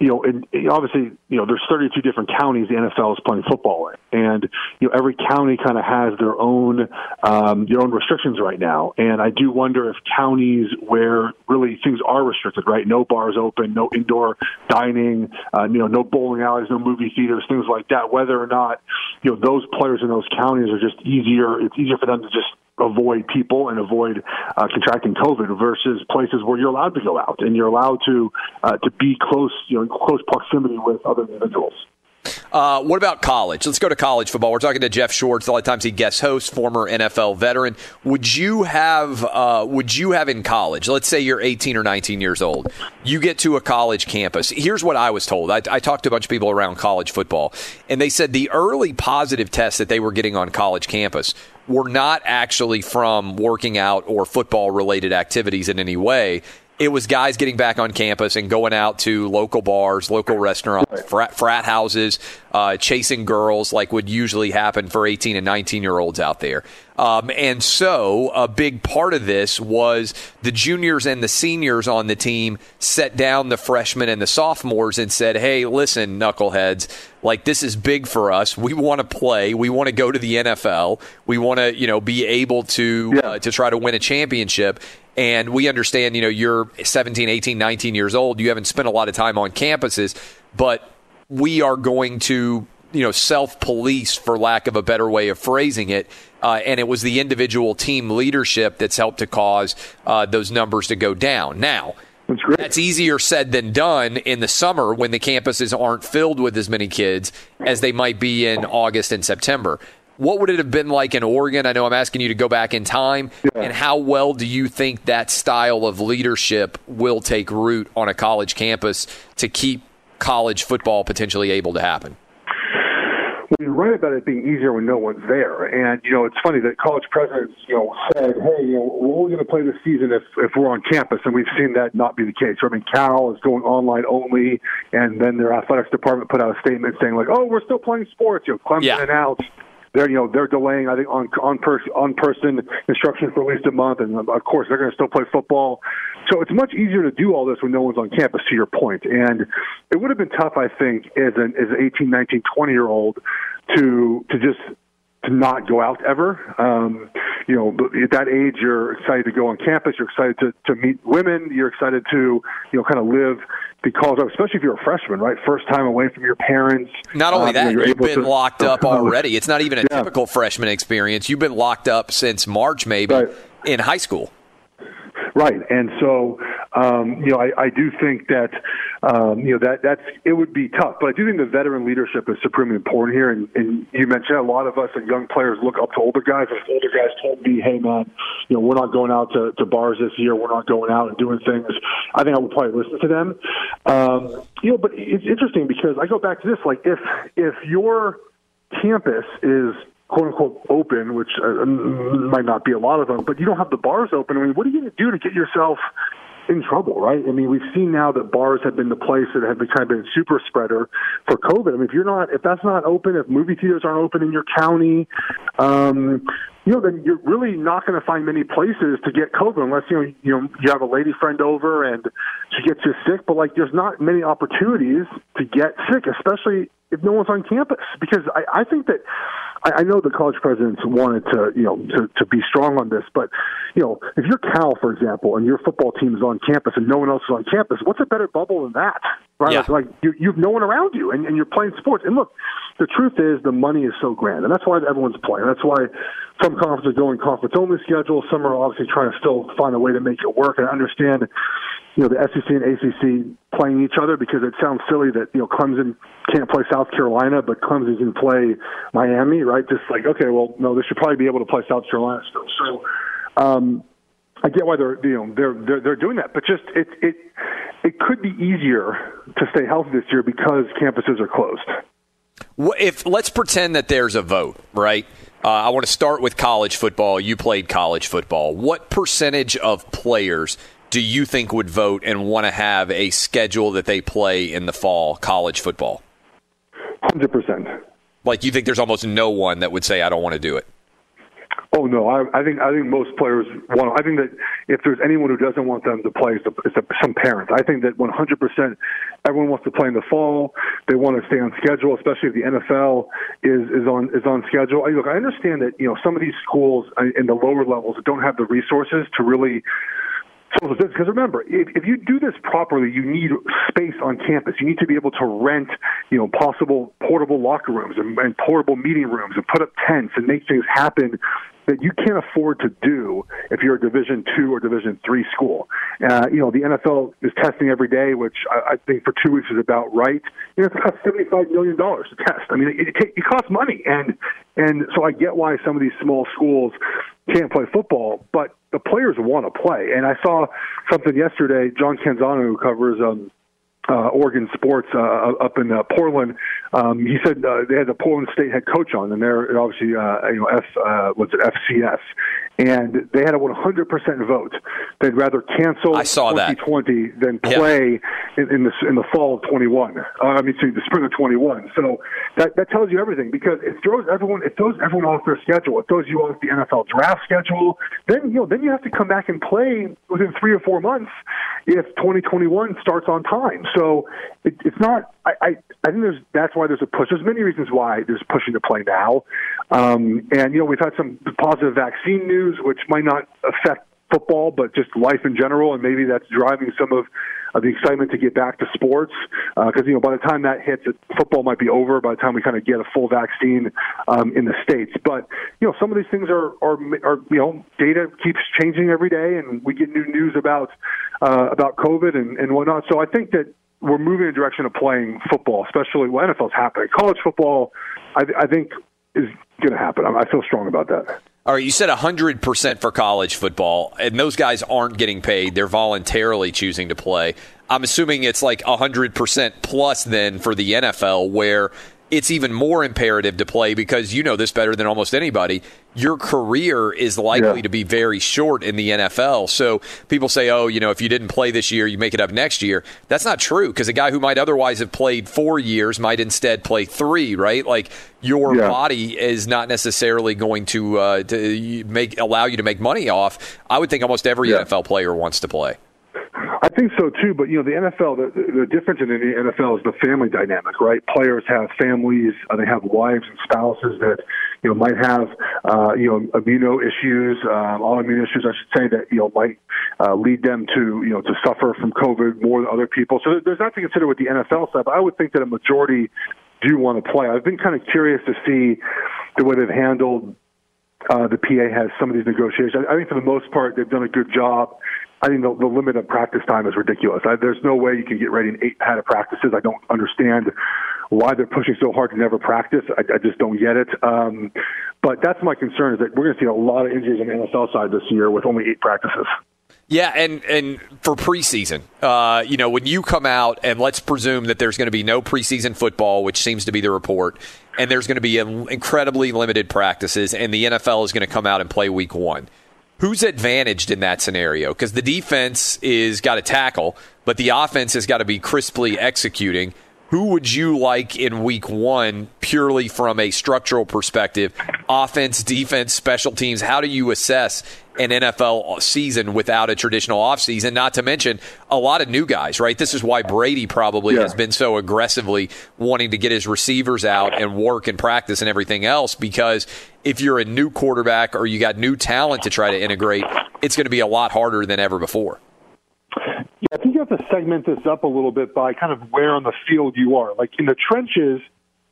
you know, and obviously, you know, there's 32 different counties the NFL is playing football in, and you know, every county kind of has their own um, their own restrictions right now. And I do wonder if counties where really things are restricted, right? No bars open, no indoor dining, uh, you know, no bowling alleys, no movie theaters, things like that. Whether or not you know those players in those counties are just easier, it's easier for them to just avoid people and avoid uh, contracting COVID versus places where you're allowed to go out and you're allowed to uh, to be close, you know, in close proximity with other individuals. Uh, what about college? Let's go to college football. We're talking to Geoff Schwartz. A lot of times he guest hosts, former NFL veteran. Would you have? Uh, would you have in college? Let's say you're 18 or 19 years old. You get to a college campus. Here's what I was told. I, I talked to a bunch of people around college football, and they said the early positive tests that they were getting on college campus were not actually from working out or football related activities in any way it was guys getting back on campus and going out to local bars, local restaurants, frat, frat houses, uh, chasing girls like would usually happen for 18 and 19 year olds out there. Um, and so a big part of this was the juniors and the seniors on the team set down the freshmen and the sophomores and said, hey, listen, knuckleheads, like this is big for us. We want to play. We want to go to the NFL. We want to, you know, be able to Yeah. uh, to try to win a championship. And we understand, you know, you're 17, 18, 19 years old. You haven't spent a lot of time on campuses, but we are going to, you know, self police, for lack of a better way of phrasing it. Uh, and it was the individual team leadership that's helped to cause uh, those numbers to go down. Now, That's that's easier said than done in the summer when the campuses aren't filled with as many kids as they might be in August and September. What would it have been like in Oregon? I know I'm asking you to go back in time. And how well do you think that style of leadership will take root on a college campus to keep college football potentially able to happen? Well, you're right about it being easier when no one's there. And, you know, it's funny that college presidents, you know, said, hey, you know, we're only going to play this season if, if we're on campus. And we've seen that not be the case. I mean, Cal is going online only. And then their athletics department put out a statement saying, like, oh, we're still playing sports. You know, Clemson Yeah. announced. They're you know they're delaying I think on on person on person instruction for at least a month and of course they're going to still play football, so it's much easier to do all this when no one's on campus. To your point, and it would have been tough I think as an as an 18, 19, 20 year old to to just to not go out ever. Um, you know, at that age, you're excited to go on campus. You're excited to, to meet women. You're excited to, you know, kind of live because, of, especially if you're a freshman, right? First time away from your parents. Not only Um, that, you've able been to- locked up already. It's not even a Yeah. typical freshman experience. You've been locked up since March, maybe, Right. in high school. Right, and so um, you know, I, I do think that um, you know that that's it would be tough. But I do think the veteran leadership is supremely important here. And, and you mentioned a lot of us and young players look up to older guys. If older guys told me, "Hey, man, you know, we're not going out to, to bars this year. We're not going out and doing things," I think I would probably listen to them. Um, you know, but it's interesting because I go back to this: like if if your campus is quote unquote open, which uh, might not be a lot of them, but you don't have the bars open. I mean, what are you going to do to get yourself in trouble, right? I mean, we've seen now that bars have been the place that have been kind of been super spreader for COVID. I mean, if you're not, if that's not open, if movie theaters aren't open in your county, um, you know, then you're really not going to find many places to get COVID unless you know, you know, you have a lady friend over and she gets you sick. But like, there's not many opportunities to get sick, especially if no one's on campus. Because I, I think that I, I know the college presidents wanted to, you know, to, to be strong on this, but you know, if you're Cal, for example, and your football team is on campus and no one else is on campus, what's a better bubble than that? Right? Yeah. Like, like you, you have no one around you, and, and you're playing sports. And look, the truth is, the money is so grand, and that's why everyone's playing. That's why some conferences are going conference only schedule. Some are obviously trying to still find a way to make it work. And I understand, you know, the SEC and ACC playing each other because it sounds silly that you know Clemson can't play South Carolina, but Clemson can play Miami, right? Just like okay, well, no, they should probably be able to play South Carolina still. So. Um, I get why they're you know they're they're they're doing that, but just it it it could be easier to stay healthy this year because campuses are closed. If let's pretend that there's a vote, right? Uh, I want to start with college football. You played college football. What percentage of players do you think would vote and want to have a schedule that they play in the fall college football? Hundred percent. Like you think there's almost no one that would say I don't want to do it. Oh no, I, I think I think most players want. I think that if there's anyone who doesn't want them to play, it's, the, it's the, some parents. I think that 100 percent everyone wants to play in the fall. They want to stay on schedule, especially if the NFL is is on is on schedule. I, look, I understand that you know some of these schools in the lower levels don't have the resources to really. Because remember, if, if you do this properly, you need space on campus. You need to be able to rent, you know, possible portable locker rooms and, and portable meeting rooms and put up tents and make things happen that you can't afford to do if you're a Division two or Division three school. Uh, you know, the NFL is testing every day, which I, I think for two weeks is about right. You know, it costs seventy five million dollars to test. I mean, it, it, it costs money, and and so I get why some of these small schools can't play football, but the players want to play. And I saw something yesterday. John Canzano, who covers um, uh, Oregon sports uh, up in uh, Portland. Um, he said uh, they had the Portland State head coach on, and they're obviously uh, you know F uh, what's it FCS, and they had a 100% vote. They'd rather cancel I saw that. 2020 than Yeah. play in, in the in the fall of 21. Uh, I mean, see, the spring of 21. So that that tells you everything because it throws everyone it throws everyone off their schedule. It throws you off the NFL draft schedule. Then you know then you have to come back and play within three or four months if 2021 starts on time. So it, it's not. I, I I think there's that's why there's a push. There's many reasons why there's pushing to play now. Um, and you know we've had some positive vaccine news, which might not affect football, but just life in general, and maybe that's driving some of, of the excitement to get back to sports. Because you know, by the time that hits, it, football might be over. By the time we kind of get a full vaccine um, in the states, but you know, some of these things are, are are you know, data keeps changing every day, and we get new news about uh, about COVID and, and whatnot. So I think that we're moving in the direction of playing football, especially when NFL's happening. College football, I, I think, is going to happen. I I feel strong about that. All right, you said 100% for college football, and those guys aren't getting paid. They're voluntarily choosing to play. I'm assuming it's like 100% plus then for the NFL, where it's even more imperative to play because you know this better than almost anybody. Your career is likely Yeah. to be very short in the NFL. So people say, oh, you know, if you didn't play this year, you make it up next year. That's not true because a guy who might otherwise have played four years might instead play three, right? Like your Yeah. body is not necessarily going to, uh, to make allow you to make money off. I would think almost every Yeah. NFL player wants to play. I think so too, but you know the NFL. The, the difference in the NFL is the family dynamic, right? Players have families; uh, they have wives and spouses that you know might have uh, you know immuno issues, um, autoimmune issues, I should say, that you know might uh, lead them to you know to suffer from COVID more than other people. So there's that to consider with the NFL side. But I would think that a majority do want to play. I've been kind of curious to see the way they've handled uh, the PA has some of these negotiations. I, I think for the most part they've done a good job. I think the, the limit of practice time is ridiculous. I, there's no way you can get ready in eight padded practices. I don't understand why they're pushing so hard to never practice. I, I just don't get it. Um, but that's my concern is that we're going to see a lot of injuries on the NFL side this year with only eight practices. Yeah, and and for preseason, uh, you know, when you come out and let's presume that there's going to be no preseason football, which seems to be the report, and there's going to be incredibly limited practices, and the NFL is going to come out and play Week One. Who's advantaged in that scenario? Because the defense is got to tackle, but the offense has got to be crisply executing who would you like in week one, purely from a structural perspective? Offense, defense, special teams. How do you assess an NFL season without a traditional offseason? Not to mention a lot of new guys, right? This is why Brady probably yeah. has been so aggressively wanting to get his receivers out and work and practice and everything else because if you're a new quarterback or you got new talent to try to integrate, it's going to be a lot harder than ever before. Yeah, I think you have to segment this up a little bit by kind of where on the field you are. Like in the trenches,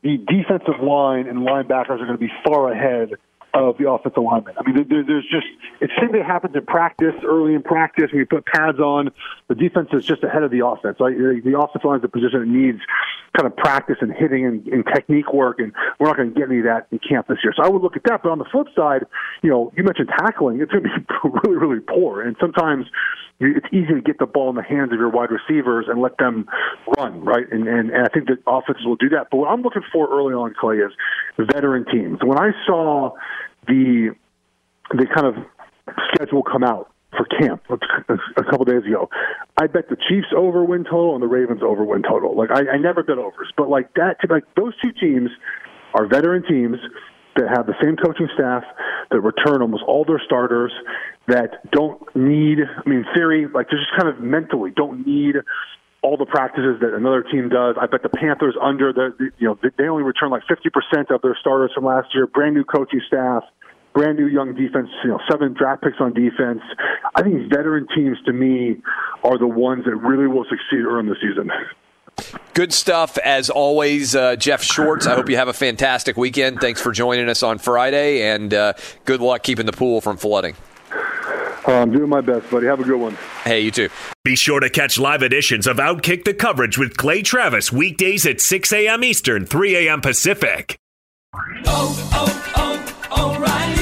the defensive line and linebackers are going to be far ahead of the offensive lineman. I mean, there, there's just it thing that happens in practice, early in practice, you put pads on. The defense is just ahead of the offense. Right? The offensive line is a position that needs kind of practice and hitting and, and technique work, and we're not going to get any of that in camp this year. So I would look at that. But on the flip side, you know, you mentioned tackling. It's going to be *laughs* really, really poor, and sometimes it's easy to get the ball in the hands of your wide receivers and let them run, right? And, and, and I think that offenses will do that. But what I'm looking for early on, Clay, is veteran teams. When I saw the the kind of schedule come out for camp a couple days ago, I bet the Chiefs over win total and the Ravens over win total. Like I, I never bet overs, but like that, like those two teams are veteran teams that have the same coaching staff, that return almost all their starters, that don't need, I mean, theory, like they're just kind of mentally don't need all the practices that another team does. I bet the Panthers under the, you know, they only return like 50% of their starters from last year, brand new coaching staff, brand new young defense, you know, seven draft picks on defense. I think veteran teams to me are the ones that really will succeed early in the season. Good stuff as always, uh, Geoff Schwartz. I hope you have a fantastic weekend. Thanks for joining us on Friday, and uh, good luck keeping the pool from flooding. Uh, I'm doing my best, buddy. Have a good one. Hey, you too. Be sure to catch live editions of Outkick the Coverage with Clay Travis weekdays at 6 a.m. Eastern, 3 a.m. Pacific. Oh, oh, oh, O'Reilly.